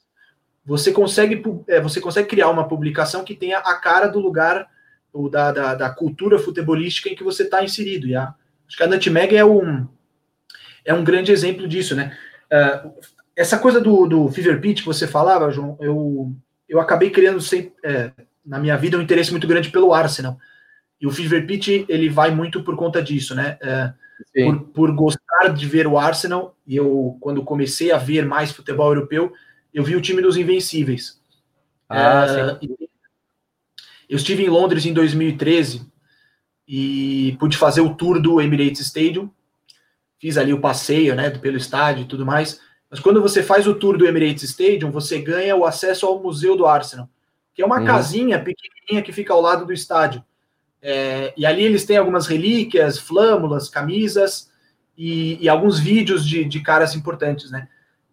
você consegue, é, você consegue criar uma publicação que tenha a cara do lugar ou da, da, da cultura futebolística em que você está inserido. E a, acho que a Nutmeg é um, é um grande exemplo disso, né? Uh, essa coisa do, do Fever Pitch que você falava, João, eu, eu acabei criando sempre, é, na minha vida um interesse muito grande pelo Arsenal. E o Fever Pitch, ele vai muito por conta disso, né? É, por, por, gostar de ver o Arsenal, e eu, quando comecei a ver mais futebol europeu, eu vi o time dos Invencíveis. Ah, é, eu estive em Londres em 2013 e pude fazer o tour do Emirates Stadium. Fiz ali o passeio, né, pelo estádio e tudo mais. Mas quando você faz o tour do Emirates Stadium, você ganha o acesso ao Museu do Arsenal, que é uma uhum. casinha pequenininha que fica ao lado do estádio. É, e ali eles têm algumas relíquias, flâmulas, camisas e, e alguns vídeos de, de, caras importantes, né?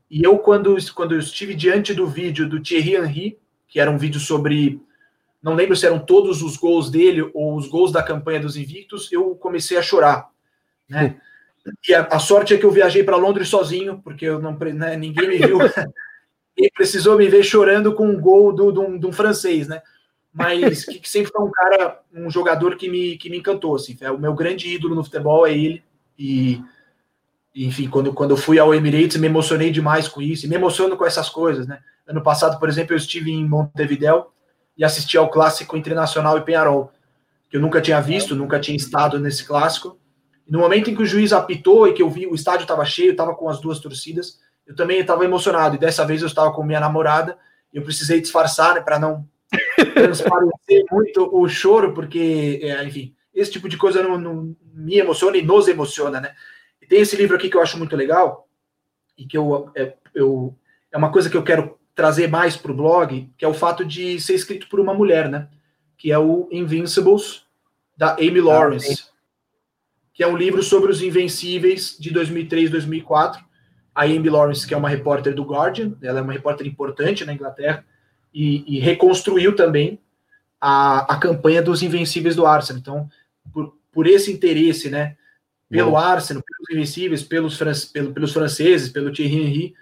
E eu, quando, quando eu estive diante do vídeo do Thierry Henry, que era um vídeo sobre. Não lembro se eram todos os gols dele ou os gols da campanha dos Invictos, eu comecei a chorar, né? E a, a sorte é que eu viajei para Londres sozinho, porque eu não, né, ninguém me viu. e precisou me ver chorando com um gol do, do, de um francês, né? mas que, que, sempre foi um cara, um jogador que me, que me encantou, assim, é o meu grande ídolo no futebol é ele, e enfim, quando, quando eu fui ao Emirates, me emocionei demais com isso, e me emociono com essas coisas, né, ano passado, por exemplo, eu estive em Montevideo e assisti ao Clássico Internacional e Penharol, que eu nunca tinha visto, nunca tinha estado nesse Clássico, e no momento em que o juiz apitou e que eu vi, o estádio estava cheio, estava com as duas torcidas, eu também estava emocionado, e dessa vez eu estava com minha namorada, e eu precisei disfarçar, né, para não transparecer muito o choro, porque, é, enfim, esse tipo de coisa não, não, me emociona e nos emociona, né? E tem esse livro aqui que eu acho muito legal e que eu, é, eu, é uma coisa que eu quero trazer mais para o blog, que é o fato de ser escrito por uma mulher, né? Que é o Invincibles, da Amy Lawrence, ah, que é um livro sobre os Invencíveis de 2003, 2004. A Amy Lawrence, que é uma repórter do Guardian, ela é uma repórter importante na Inglaterra, e, e reconstruiu também a, a campanha dos Invencíveis do Arsenal. Então, por, por esse interesse, né, pelo Bom. Arsenal, pelos Invencíveis, pelos, pelo, pelos franceses, pelo Thierry Henry,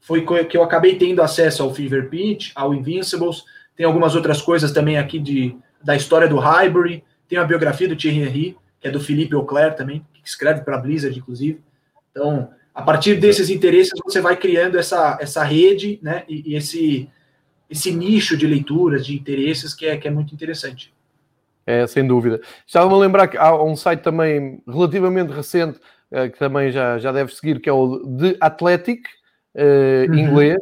foi que eu acabei tendo acesso ao Fever Pitch, ao Invincibles, tem algumas outras coisas também aqui de, da história do Highbury, tem a biografia do Thierry Henry, que é do Philippe Auclair também, que escreve para a Blizzard, inclusive. Então, a partir desses interesses, você vai criando essa, essa rede, né, e, e esse, esse nicho de leituras, de interesses, que é, que é muito interessante. É, sem dúvida. Estava-me a lembrar que há um site também relativamente recente, uh, que também já, já deve seguir, que é o The Athletic, uh, uhum. inglês,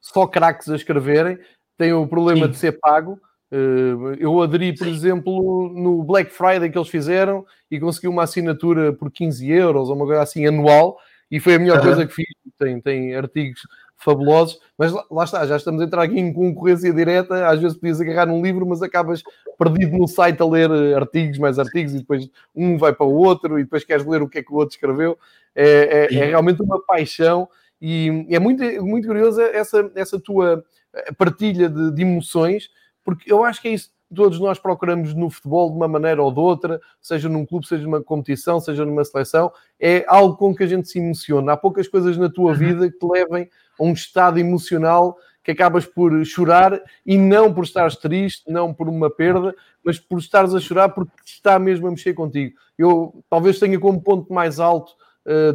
só craques a escreverem, tem o problema Sim. de ser pago. Uh, eu aderi, por Sim. exemplo, no Black Friday que eles fizeram e consegui uma assinatura por 15 euros ou uma coisa assim anual e foi a melhor uhum. coisa que fiz. Tem, tem artigos fabulosos, mas lá, lá, está, já estamos a entrar aqui em concorrência direta, às vezes podias agarrar num livro, mas acabas perdido no site a ler eh, artigos, mais artigos, e depois um vai para o outro, e depois queres ler o que é que o outro escreveu. É, é, é realmente uma paixão, e é muito, muito curiosa essa, essa tua eh, partilha de, de emoções, porque eu acho que é isso todos nós procuramos no futebol de uma maneira ou de outra, seja num clube, seja numa competição, seja numa seleção, é algo com que a gente se emociona. Há poucas coisas na tua uhum. vida que te levem a um estado emocional que acabas por chorar e não por estares triste, não por uma perda, mas por estares a chorar porque está mesmo a mexer contigo. Eu talvez tenha como ponto mais alto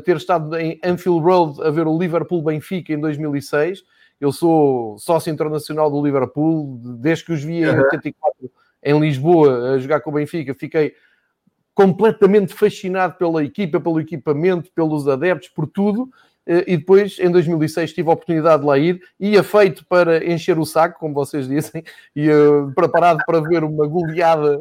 ter estado em Anfield Road a ver o Liverpool Benfica em 2006. Eu sou sócio internacional do Liverpool, desde que os vi em 84 em Lisboa a jogar com o Benfica, fiquei completamente fascinado pela equipa, pelo equipamento, pelos adeptos, por tudo. Eh, e depois, em 2006, tive a oportunidade de lá ir. Ia feito para encher o saco, como vocês dizem, ia preparado para ver uma goleada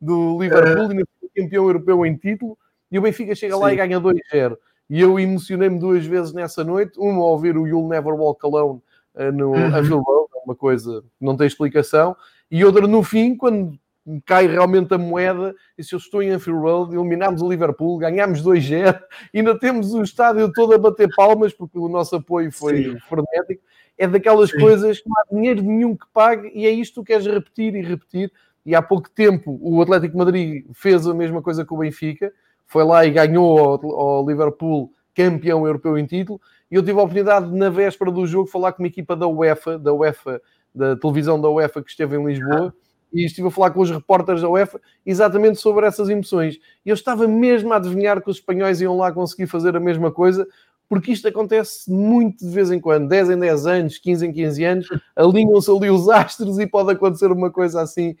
do Liverpool e campeão europeu em título. E o Benfica chega Sim. lá e ganha 2-0. E eu emocionei-me duas vezes nessa noite. Uma ao ver o You'll Never Walk Alone uh, no uhum. Anfield Road, uma coisa que não tem explicação. E outra no fim, quando cai realmente a moeda, e se eu estou em Anfield Road, eliminámos o Liverpool, ganhámos 2-0, ainda temos o estádio todo a bater palmas, porque o nosso apoio foi Sim. frenético. É daquelas Sim. coisas que não há dinheiro nenhum que pague, e é isto que tu queres repetir e repetir. E há pouco tempo o Atlético Madrid fez a mesma coisa com o Benfica, foi lá e ganhou ao, ao Liverpool campeão europeu em título, e eu tive a oportunidade, na véspera do jogo, falar com uma equipa da UEFA, da UEFA, da televisão da UEFA que esteve em Lisboa, e estive a falar com os repórteres da UEFA exatamente sobre essas emoções. E eu estava mesmo a adivinhar que os espanhóis iam lá conseguir fazer a mesma coisa, porque isto acontece muito de vez em quando, 10 em 10 anos, 15 em 15 anos, alinham-se ali os astros e pode acontecer uma coisa assim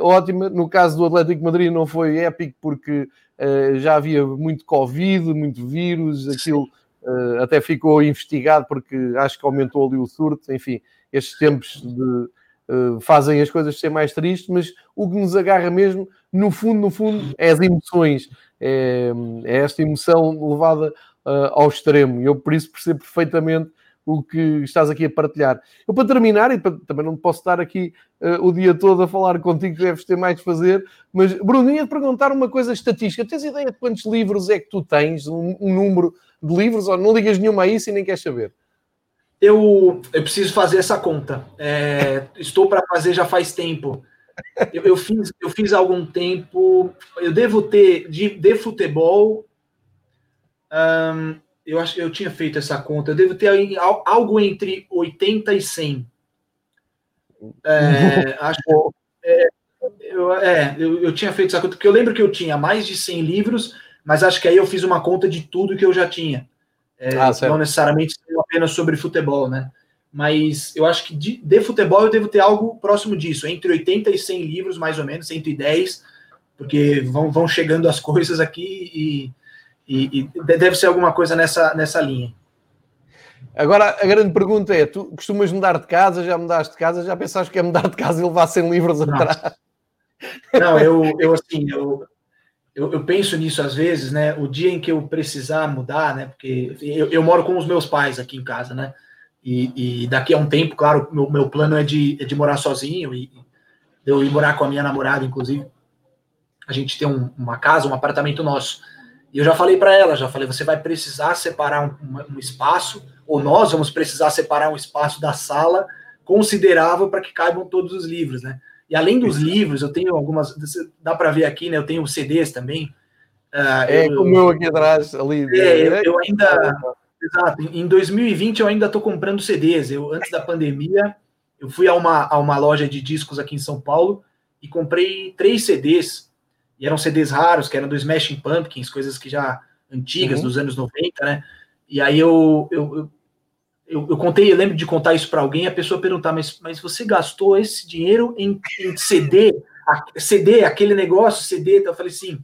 ótima. No caso do Atlético Madrid não foi épico porque uh, já havia muito Covid, muito vírus, aquilo uh, até ficou investigado porque acho que aumentou ali o surto, enfim, estes tempos de fazem as coisas ser mais tristes, mas o que nos agarra mesmo, no fundo, no fundo, é as emoções, é, é esta emoção levada uh, ao extremo. Eu, por isso, percebo perfeitamente o que estás aqui a partilhar. Eu, para terminar, e para, também não posso estar aqui uh, o dia todo a falar contigo, deves ter mais de fazer, mas, Bruno, ia-te perguntar uma coisa estatística. Tens ideia de quantos livros é que tu tens? Um, um número de livros? Ou não ligas nenhuma a isso e nem queres saber? eu, eu preciso fazer essa conta. É, estou para fazer já faz tempo. Eu, eu, fiz, eu fiz algum tempo. Eu devo ter de, de futebol. Um, eu acho eu tinha feito essa conta. Eu devo ter algo entre 80 e 100. É, acho é, eu, é, eu, eu tinha feito essa conta porque eu lembro que eu tinha mais de 100 livros, mas acho que aí eu fiz uma conta de tudo que eu já tinha. É, ah, não necessariamente apenas sobre futebol, né? Mas eu acho que de, de, futebol eu devo ter algo próximo disso, entre 80 e 100 livros, mais ou menos, 110, porque vão, vão chegando as coisas aqui e, e, e deve ser alguma coisa nessa, nessa linha. Agora, a grande pergunta é: tu costumas mudar de casa? Já mudaste de casa? Já pensaste que é mudar de casa e levar 100 livros não. atrás? Não, eu, eu assim, eu, eu, eu, penso nisso às vezes, né? O dia em que eu precisar mudar, né? Porque eu, eu moro com os meus pais aqui em casa, né? E, e daqui a um tempo, claro, meu, meu plano é de, é de morar sozinho e eu ir morar com a minha namorada, inclusive. A gente tem um, uma casa, um apartamento nosso. E eu já falei para ela, já falei, você vai precisar separar um, um espaço, ou nós vamos precisar separar um espaço da sala considerável para que caibam todos os livros, né? E além dos livros, eu tenho algumas. Dá para ver aqui, né? Eu tenho CDs também. Uh, é, eu, como eu aqui atrás, ali. É, eu, eu ainda. Exato, em 2020 eu ainda estou comprando CDs. Eu, antes da pandemia, eu fui a uma, a uma loja de discos aqui em São Paulo e comprei três CDs. E eram CDs raros, que eram do Smashing Pumpkins, coisas que já antigas, uhum. dos anos 90, né? E aí eu, eu, eu eu, eu, contei, eu lembro de contar isso para alguém, a pessoa perguntar, mas, mas você gastou esse dinheiro em, em CD? A, CD, aquele negócio, CD? Então eu falei, sim,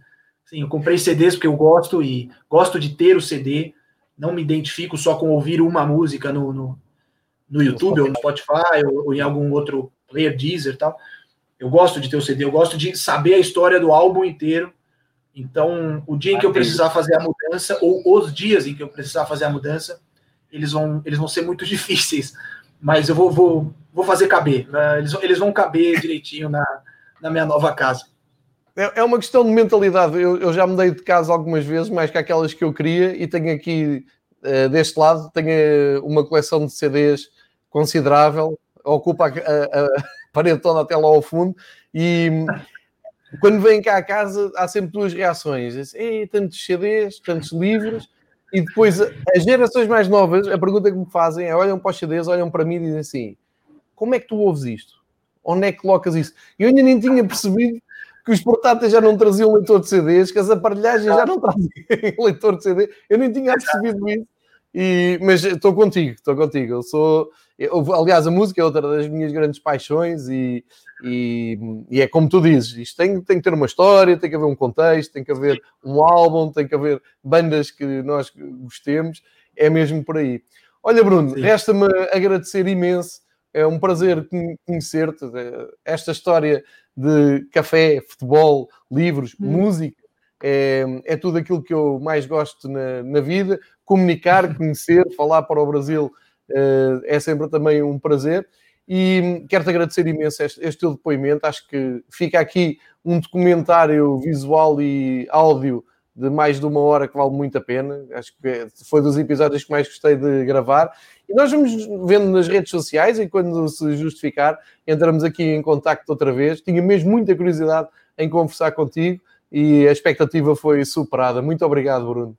sim, eu comprei CDs porque eu gosto e gosto de ter o CD, não me identifico só com ouvir uma música no, no, no YouTube ou no Spotify ou, ou, em algum outro player Deezer e tal. Eu gosto de ter o CD, eu gosto de saber a história do álbum inteiro. Então, o dia em que eu precisar fazer a mudança, ou os dias em que eu precisar fazer a mudança, eles vão, eles vão ser muito difíceis, mas eu vou, vou, vou fazer caber. Né? Eles, eles vão caber direitinho na, na minha nova casa. É, é uma questão de mentalidade. Eu, eu, já mudei de casa algumas vezes, mais que aquelas que eu queria, e tenho aqui, uh, deste lado, tenho uma coleção de CDs considerável, ocupa a, a, a parede toda até lá ao fundo, e quando vêm cá a casa há sempre duas reações. Ei, tantos CDs, tantos livros, e depois, as gerações mais novas, a pergunta que me fazem é: olham para os CDs, olham para mim e dizem assim: como é que tu ouves isto? Onde é que colocas isso? Eu ainda nem tinha percebido que os portáteis já não traziam leitor de CDs, que as aparelhagens já não traziam leitor de CD. Eu nem tinha percebido isso. E, mas estou contigo, estou contigo. Eu sou, eu, aliás, a música é outra das minhas grandes paixões e, e, e, é como tu dizes, isto tem, tem que ter uma história, tem que haver um contexto, tem que haver um álbum, tem que haver bandas que nós gostemos, é mesmo por aí. Olha, Bruno, resta-me agradecer imenso, é um prazer conhecer-te, esta história de café, futebol, livros, hum. música, é, é, tudo aquilo que eu mais gosto na, na vida. Comunicar, conhecer, falar para o Brasil é, é sempre também um prazer. E quero-te agradecer imenso este, este teu depoimento. Acho que fica aqui um documentário visual e áudio de mais de uma hora que vale muito a pena. Acho que foi dos episódios que mais gostei de gravar. E nós vamos vendo nas redes sociais e quando se justificar, entramos aqui em contacto outra vez. Tinha mesmo muita curiosidade em conversar contigo e a expectativa foi superada. Muito obrigado, Bruno.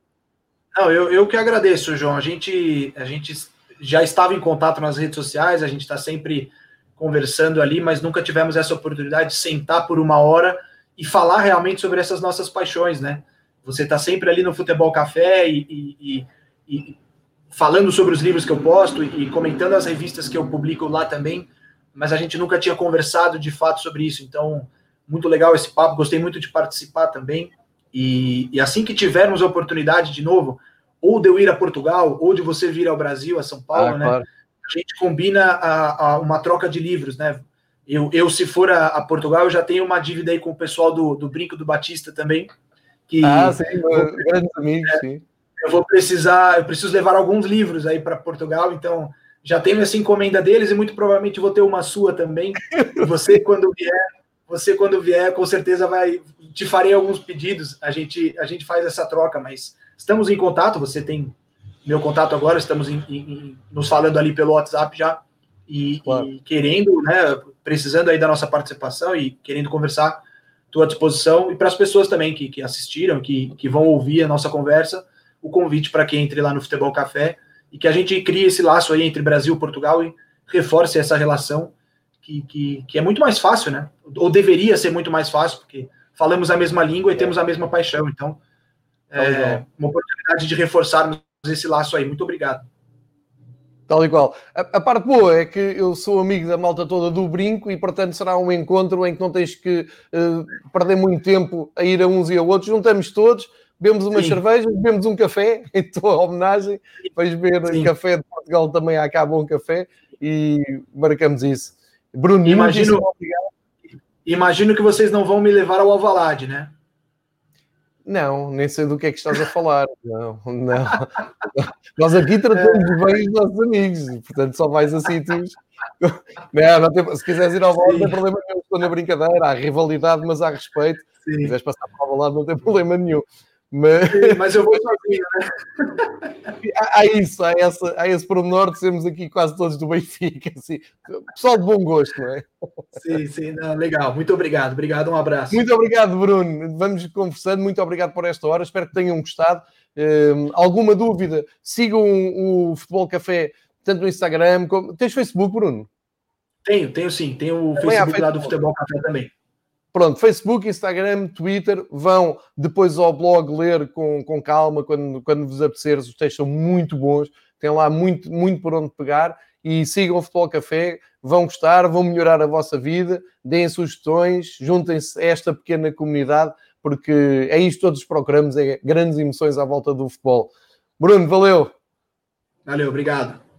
Não, eu, eu que agradeço, João. A gente, a gente já estava em contato nas redes sociais, a gente está sempre conversando ali, mas nunca tivemos essa oportunidade de sentar por uma hora e falar realmente sobre essas nossas paixões, né? Você está sempre ali no Futebol Café e, e, e, falando sobre os livros que eu posto e comentando as revistas que eu publico lá também, mas a gente nunca tinha conversado de fato sobre isso. Então, muito legal esse papo, gostei muito de participar também. E, e assim que tivermos a oportunidade de novo, ou de eu ir a Portugal, ou de você vir ao Brasil, a São Paulo, ah, né? Claro. A gente combina a, a, uma troca de livros, né? Eu, eu se for a, a, Portugal, eu já tenho uma dívida aí com o pessoal do, do Brinco do Batista também. Que ah, sim, amigos, é, sim. Eu vou precisar, eu preciso levar alguns livros aí para Portugal, então já tenho essa encomenda deles e muito provavelmente vou ter uma sua também. Você, quando vier, você quando vier, com certeza vai. Te farei alguns pedidos. A gente, a gente faz essa troca, mas estamos em contato. Você tem meu contato agora, estamos em, em, nos falando ali pelo WhatsApp já. E, claro. e, querendo, né, precisando aí da nossa participação e querendo conversar, estou à disposição. E para as pessoas também que, que assistiram, que, que vão ouvir a nossa conversa, o convite para que entre lá no Futebol Café e que a gente crie esse laço aí entre Brasil e Portugal e reforce essa relação que, que, que, é muito mais fácil, né? Ou deveria ser muito mais fácil, porque falamos a mesma língua e temos a mesma paixão. Então, é uma oportunidade de reforçarmos esse laço aí. Muito obrigado. Tal e qual. A, a, parte boa é que eu sou amigo da malta toda do brinco e, portanto, será um encontro em que não tens que uh, perder muito tempo a ir a uns e a outros. Juntamos todos, bebemos umas cervejas, bebemos um café em tua homenagem. Vais ver Sim. café de Portugal também acaba um café e marcamos isso. Bruno, imagino, imagino que vocês não vão me levar ao Alvalade, né? Não, nem sei do que é que estás a falar. Não, não. Nós aqui tratamos bem os nossos amigos, portanto só vais a sítios. Não, não tem... se quiseres ir ao Alvalade, não tem problema nenhum. Estou na brincadeira, há rivalidade, mas há respeito. Sim. Se quiseres passar para o Alvalade, não tem problema nenhum. Mas, Sim, mas eu vou sozinho, né? há, isso, há, essa, há esse pormenor de sermos aqui quase todos do Benfica, assim, pessoal de bom gosto, não é? Sim, sim, não, legal, muito obrigado, obrigado, um abraço. Muito obrigado, Bruno, vamos conversando, muito obrigado por esta hora, espero que tenham gostado. Um, alguma dúvida, sigam o Futebol Café, tanto no Instagram, como... tens Facebook, Bruno? Tenho, tenho sim, tenho o Facebook lá do Futebol Café também. Pronto, Facebook, Instagram, Twitter, vão depois ao blog ler com, com calma quando, quando vos apetecer, os textos são muito bons, tem lá muito, muito por onde pegar e sigam o Futebol Café, vão gostar, vão melhorar a vossa vida, deem sugestões, juntem-se a esta pequena comunidade, porque é isto que todos procuramos, é grandes emoções à volta do futebol. Bruno, valeu! Valeu, obrigado.